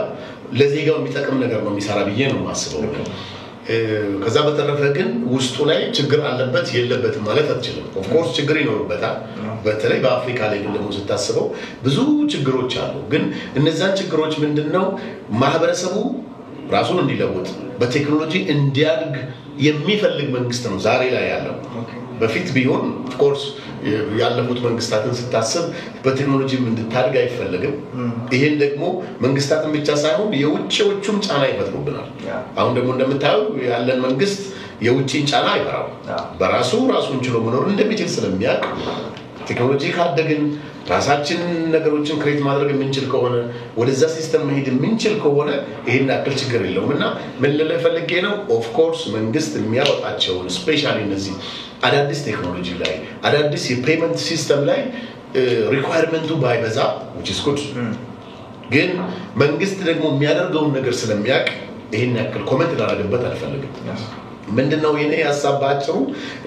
ለዜጋው የሚጠቅም ነገር ነው የሚሰራ ብዬ ነው የማስበው። ከዛ በተረፈ ግን ውስጡ ላይ ችግር አለበት የለበትም ማለት አትችልም። of course ችግር ይኖርበታል። በተለይ በአፍሪካ ላይ ግን ደግሞ ስታስበው ብዙ ችግሮች አሉ። ግን እነዛን ችግሮች ምንድን ነው ማህበረሰቡ ራሱን እንዲለውጥ በቴክኖሎጂ እንዲያድግ የሚፈልግ መንግስት ነው ዛሬ ላይ ያለው። በፊት ቢሆን of course ያለፉት መንግስታትን ስታስብ በቴክኖሎጂም እንድታድግ አይፈለግም። ይህን ደግሞ መንግስታትን ብቻ ሳይሆን የውጭዎቹም ጫና ይፈጥሩብናል። አሁን ደግሞ እንደምታየው ያለን መንግስት የውጭን ጫና አይፈራው በራሱ ራሱን ችሎ መኖር እንደሚችል ስለሚያውቅ ቴክኖሎጂ ካደግን ራሳችን ነገሮችን create ማድረግ የምንችል ከሆነ ወደዛ system መሄድ የምንችል ከሆነ ይህን ያክል ችግር የለውም። እና ምን ልልህ ፈልጌ ነው? of course መንግስት የሚያወጣቸውን specially እነዚህ አዳዲስ ቴክኖሎጂ ላይ አዳዲስ የ payment system ላይ requirement ኡ ባይበዛ good. ግን መንግስት ደግሞ የሚያደርገውን ነገር ስለሚያውቅ ይህን ያክል comment ላደርግበት አልፈልግም። ምንድነው የኔ ሀሳብ በአጭሩ?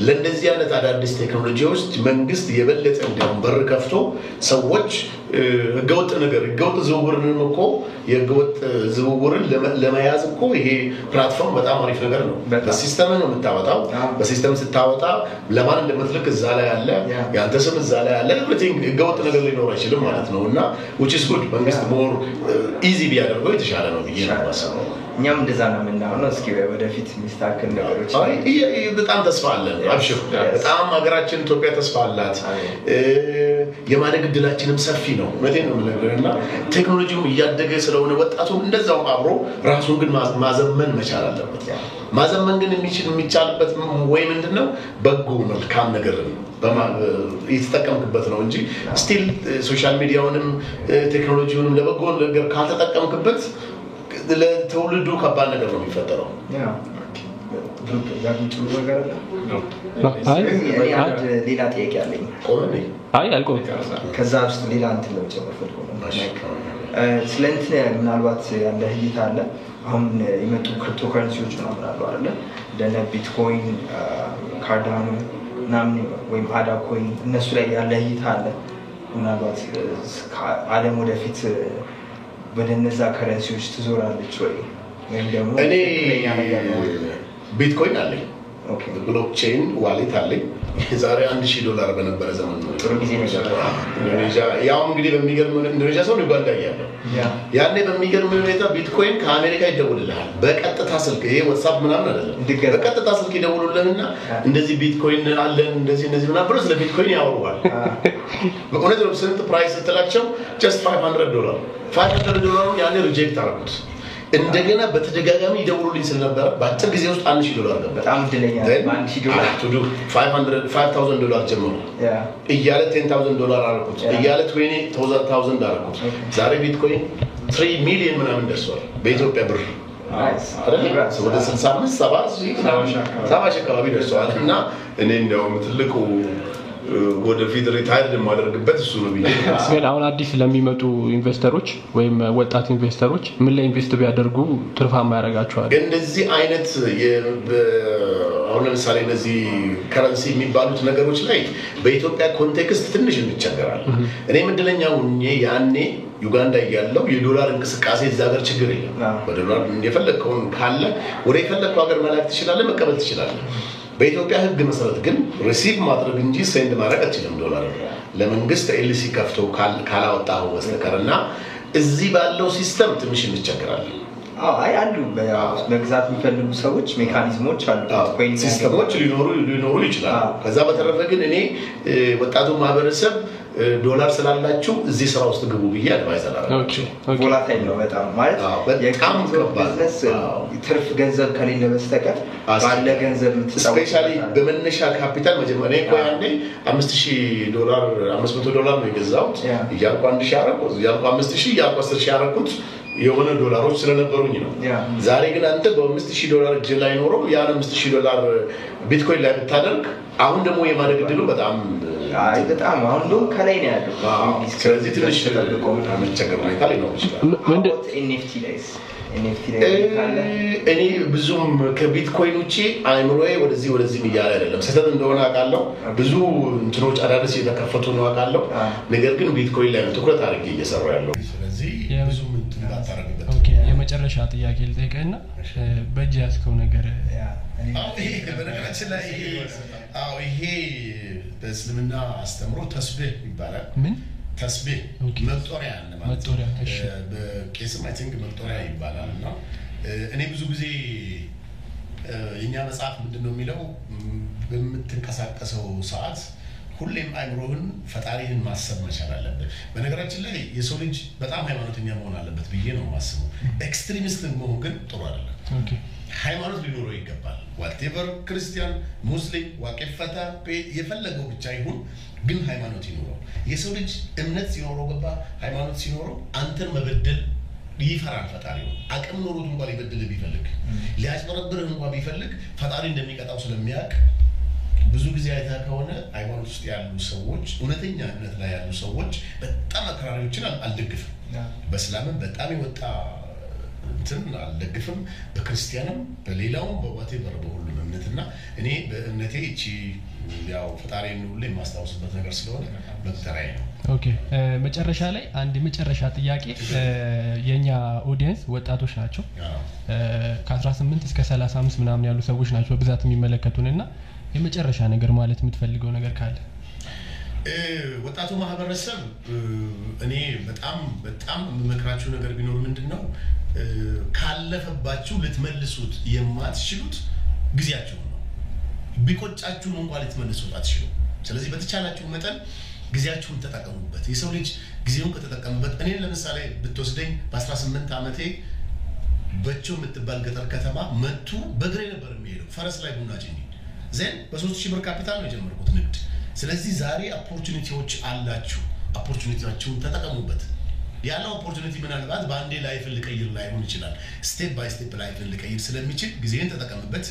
ለእንደዚህ አይነት አዳዲስ ቴክኖሎጂዎች መንግስት የበለጠ እንዲያውም በር ከፍቶ ሰዎች ህገወጥ ነገር ህገወጥ ዝውውርንም እኮ የህገወጥ ዝውውርን ለመ- ለመያዝ እኮ ይሄ platform በጣም አሪፍ ነገር ነው። በ system ነው የምታወጣው። በ system ስታወጣ ለማን እንደምትልክ እዛ ላይ አለ፣ የአንተ ስም እዛ ላይ አለ። everything ህገወጥ ነገር ሊኖር አይችልም ማለት ነው እና which is good መንግስት more easy ቢያደርገው የተሻለ ነው ብዬ ነው የማስበው። እኛም እንደዛ ነው የምናምነው። እስኪ ወደፊት የሚስተካከል ነገሮች በጣም ተስፋ አለን። አብሽር በጣም ሀገራችን ኢትዮጵያ ተስፋ አላት። የማደግ እድላችንም ሰፊ ነው። እውነቴን ነው የምነግርህ እና ቴክኖሎጂውም እያደገ ስለሆነ ወጣቱም እንደዛውም አብሮ ራሱን ግን ማዘመን መቻል አለበት። ማዘመን ግን የሚቻልበት ወይ ምንድን ነው በጎ መልካም ነገር የተጠቀምክበት ነው እንጂ still social media ውንም ቴክኖሎጂውንም ለበጎ ነገር ካልተጠቀምክበት ለትውልዱ ከባድ ነገር ነው የሚፈጠረው። ሌላ ጥያቄ አለኝ። አይ አልቆም ከዛ ውስጥ ሌላ እንትን ለመጨመር ስለ እንትን ምናልባት ያለ እይታ አለ። አሁን የመጡ crypto currency ዎች ምናምን አሉ አለ እንደነ ቢትኮይን፣ ካርዳኖ ምናምን ወይም አዳ coin እነሱ ላይ ያለ እይታ አለ። ምናልባት ዓለም ወደፊት ወደ እነዛ currency ዎች ትዞራለች ወይ ወይም ደግሞ ቢትኮይን አለኝ፣ blockchain wallet አለኝ። የዛሬ አንድ ሺህ ዶላር በነበረ ዘመን ነው ያው እንግዲህ በሚገርም ኢንዶኔዥያ ሰው ዩጋንዳ እያለሁ ያኔ በሚገርም ሁኔታ ቢትኮይን ከአሜሪካ ይደውልልሃል በቀጥታ ስልክ። ይሄ ዋትሳፕ ምናምን አይደለም። በቀጥታ ስልክ ይደውሉልህና እንደዚህ ቢትኮይን አለን እንደዚህ እንደዚህ ምናምን ብሎ ስለ ቢትኮይን ያወሩሃል። በእውነት ነው። ስንት price ስትላቸው just 500 ዶላር 500 ዶላሩን ያኔ reject አደረጉት። እንደገና በተደጋጋሚ ይደውሉልኝ ስለነበረ በአጭር ጊዜ ውስጥ አንድ ሺህ ዶላር ገባ። በጣም እድለኛ ዶላር 5000 ዶላር ጀመሩ ያ እያለ 10000 ዶላር አደረኩት Yeah. እያለ 20000 አደረኩት። ዛሬ ቢትኮይን 3 ሚሊዮን ምናምን ደርሷል በኢትዮጵያ ብር? ወደ 65 70 ሺህ ሰባ ሺህ አካባቢ ደርሰዋል። እና እኔ እንዲያውም ትልቁ ወደፊት retired የማደርግበት እሱ ነው ብዬ ግን አሁን አዲስ ለሚመጡ investor ኦች ወይም ወጣት investor ኦች ምን ላይ invest ቢያደርጉ ትርፋማ ያደርጋቸዋል? እንደዚህ አይነት የ- በ- አሁን ለምሳሌ እነዚህ currency የሚባሉት ነገሮች ላይ በኢትዮጵያ context ትንሽ እንቸገራለን። እኔም እድለኛ ሁኜ ያኔ ዩጋንዳ እያለው የዶላር እንቅስቃሴ እዛ ሀገር ችግር የለም። አዎ። በዶላር የፈለግከውን ካለ ወደ የፈለግከው ሀገር መላክ ትችላለህ፣ መቀበል ትችላለህ። በኢትዮጵያ ሕግ መሰረት ግን receive ማድረግ እንጂ send ማድረግ አትችልም። ዶላር ለመንግስት LC ከፍቶ ካል- ካላወጣኸው በስተቀር እና እዚህ ባለው system ትንሽ እንቸገራለን። አይ አሉ መግዛት የሚፈልጉ ሰዎች mechanism ኦች አሉ። system ኦች ሊኖሩ ሊኖሩ ይችላሉ። ከዛ በተረፈ ግን እኔ ወጣቱ ማህበረሰብ ዶላር ስላላችሁ እዚህ ስራ ውስጥ ግቡ ብዬ advise አላደርጋቸው። volatile ነው በጣም ማለት በጣም ትርፍ ገንዘብ ከሌለ በስተቀር ባለ ገንዘብ specially በመነሻ ካፒታል መጀመሪያ እኮ ያኔ አምስት ሺህ ዶላር አምስት መቶ ዶላር ነው የገዛሁት። እያልኩ አንድ ሺህ አደረኩት እያልኩ አምስት ሺህ እያልኩ አስር ሺህ አደረኩት የሆነ ዶላሮች ስለነበሩኝ ነው። ዛሬ ግን አንተ በአምስት ሺህ ዶላር እጅ ላይ ኖሮ ያን አምስት ሺህ ዶላር ቢትኮይን ላይ ብታደርግ አሁን ደግሞ የማደግ እድሉ በጣም አይ በጣም አሁን እንደውም ከላይ ነው ያለው። አዎ፣ ስለዚህ ትንሽ ተጠብቆ ምናምን መቸገር ሁኔታ ሊኖር ይችላል። ምንድን NFT ላይስ NFT ላይ ካለ እኔ ብዙም ከቢትኮይን ውጭ አይምሮዬ ወደዚህ ወደዚህም እያለ አይደለም። ስህተት እንደሆነ አውቃለሁ። ብዙ እንትኖች አዳዲስ የተከፈቱ ነው አውቃለሁ። ነገር ግን ቢትኮይን ላይ ነው ትኩረት አድርጌ እየሰራ ያለው። ስለዚህ ብዙም እንትን የመጨረሻ ጥያቄ ልጠይቅህና በእጅ ያዝከው ነገር ያ እኔ- አዎ፣ ይሄ በነገራችን ላይ ይሄ አዎ፣ ይሄ በእስልምና አስተምሮ ተስቢህ ይባላል። ምን ተስቢህ okay። መቁጠሪያ ማለት ነው። እ፣ በቄስም I think መቁጠሪያ ይባላል እና እኔ ብዙ ጊዜ የእኛ መጽሐፍ ምንድን ነው የሚለው በምትንቀሳቀሰው ሰዓት ሁሌም አይምሮህን ፈጣሪህን ማሰብ መቻል አለብህ። በነገራችን ላይ የሰው ልጅ በጣም ሃይማኖተኛ መሆን አለበት ብዬ ነው የማስበው። extremist መሆን ግን ጥሩ አይደለም። ሃይማኖት ሊኖረው ይገባል። whatever ክርስቲያን፣ ሙስሊም፣ ዋቄፈታ የፈለገው ብቻ ይሁን፣ ግን ሃይማኖት ይኖረው። የሰው ልጅ እምነት ሲኖረው ገባ ሃይማኖት ሲኖረው አንተን መበደል ይፈራል። ፈጣሪ ነው አቅም ኖሮት እንኳ ሊበድልህ ቢፈልግ ሊያጭበረብርህ እንኳ ቢፈልግ ፈጣሪ እንደሚቀጣው ስለሚያውቅ ብዙ ጊዜ አይተህ ከሆነ ሃይማኖት ውስጥ ያሉ ሰዎች እውነተኛ እምነት ላይ ያሉ ሰዎች በጣም አክራሪዎችን አል- አልደግፍም። በእስላምም በጣም የወጣ እንትን አልደግፍም። በክርስቲያንም በሌላውም በ whatever በሁሉም እምነት እና እኔ በእምነቴ እቺ ያው ፈጣሪን ሁሌ የማስታውስበት ነገር ስለሆነ መቁጠሪያ ነው። okay መጨረሻ ላይ አንድ የመጨረሻ ጥያቄ የእኛ audience ወጣቶች ናቸው አዎ። እ፣ ከ18 እስከ 35 ምናምን ያሉ ሰዎች ናቸው በብዛት የሚመለከቱን እና የመጨረሻ ነገር ማለት የምትፈልገው ነገር ካለ ወጣቱ ማህበረሰብ እኔ በጣም በጣም የምመክራችሁ ነገር ቢኖር ምንድን ነው ካለፈባችሁ ልትመልሱት የማትችሉት ጊዜያችሁን ነው። ቢቆጫችሁም እንኳን ልትመልሱት አትችሉም። ስለዚህ በተቻላችሁ መጠን ጊዜያችሁን ተጠቀሙበት። የሰው ልጅ ጊዜውን ከተጠቀሙበት እኔ ለምሳሌ ብትወስደኝ በ18 ዓመቴ በቸው የምትባል ገጠር ከተማ መቱ በእግሬ ነበር የሚሄደው ፈረስ ላይ ቡና ጭኜ ዜን በሶስት ሺህ ብር ካፒታል ነው የጀመርኩት ንግድ። ስለዚህ ዛሬ opportunity ዎች አላችሁ፣ opportunity ያችሁን ተጠቀሙበት። ያለው opportunity ምናልባት በአንዴ life ን ልቀይር ላይሆን ይችላል። step by step life ን ልቀይር ስለሚችል ጊዜን ተጠቀምበት።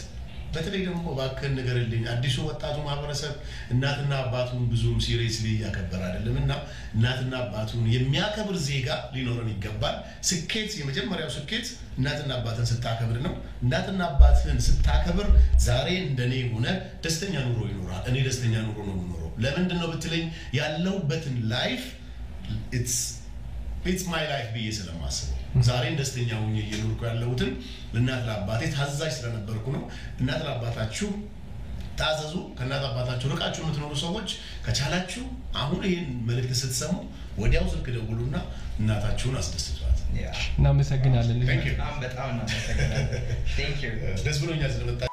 በተለይ ደግሞ እባክህን ንገርልኝ፣ አዲሱ ወጣቱ ማህበረሰብ እናትና አባቱን ብዙም seriously እያከበረ አይደለም እና እናትና አባቱን የሚያከብር ዜጋ ሊኖረን ይገባል። ስኬት፣ የመጀመሪያው ስኬት እናትና አባትን ስታከብር ነው። እናትና አባትን ስታከብር ዛሬ እንደኔ ሆነ ደስተኛ ኑሮ ይኖራል። እኔ ደስተኛ ኑሮ ነው የምኖረው። ለምንድን ነው ብትለኝ ያለሁበትን life it's my life ብዬ ስለማስበው ዛሬን ደስተኛ ሁኜ እየኖርኩ ያለሁትን ለእናት ለአባቴ ታዛዥ ስለነበርኩ ነው። እናት ለአባታችሁ ታዘዙ። ከእናት አባታችሁ ርቃችሁ የምትኖሩ ሰዎች ከቻላችሁ አሁን ይህን መልእክት ስትሰሙ ወዲያው ስልክ ደውሉና እናታችሁን አስደስቷት። እናመሰግናለን Thank you. በጣም እናመሰግናለን። ደስ ብሎኛል ስለመጣ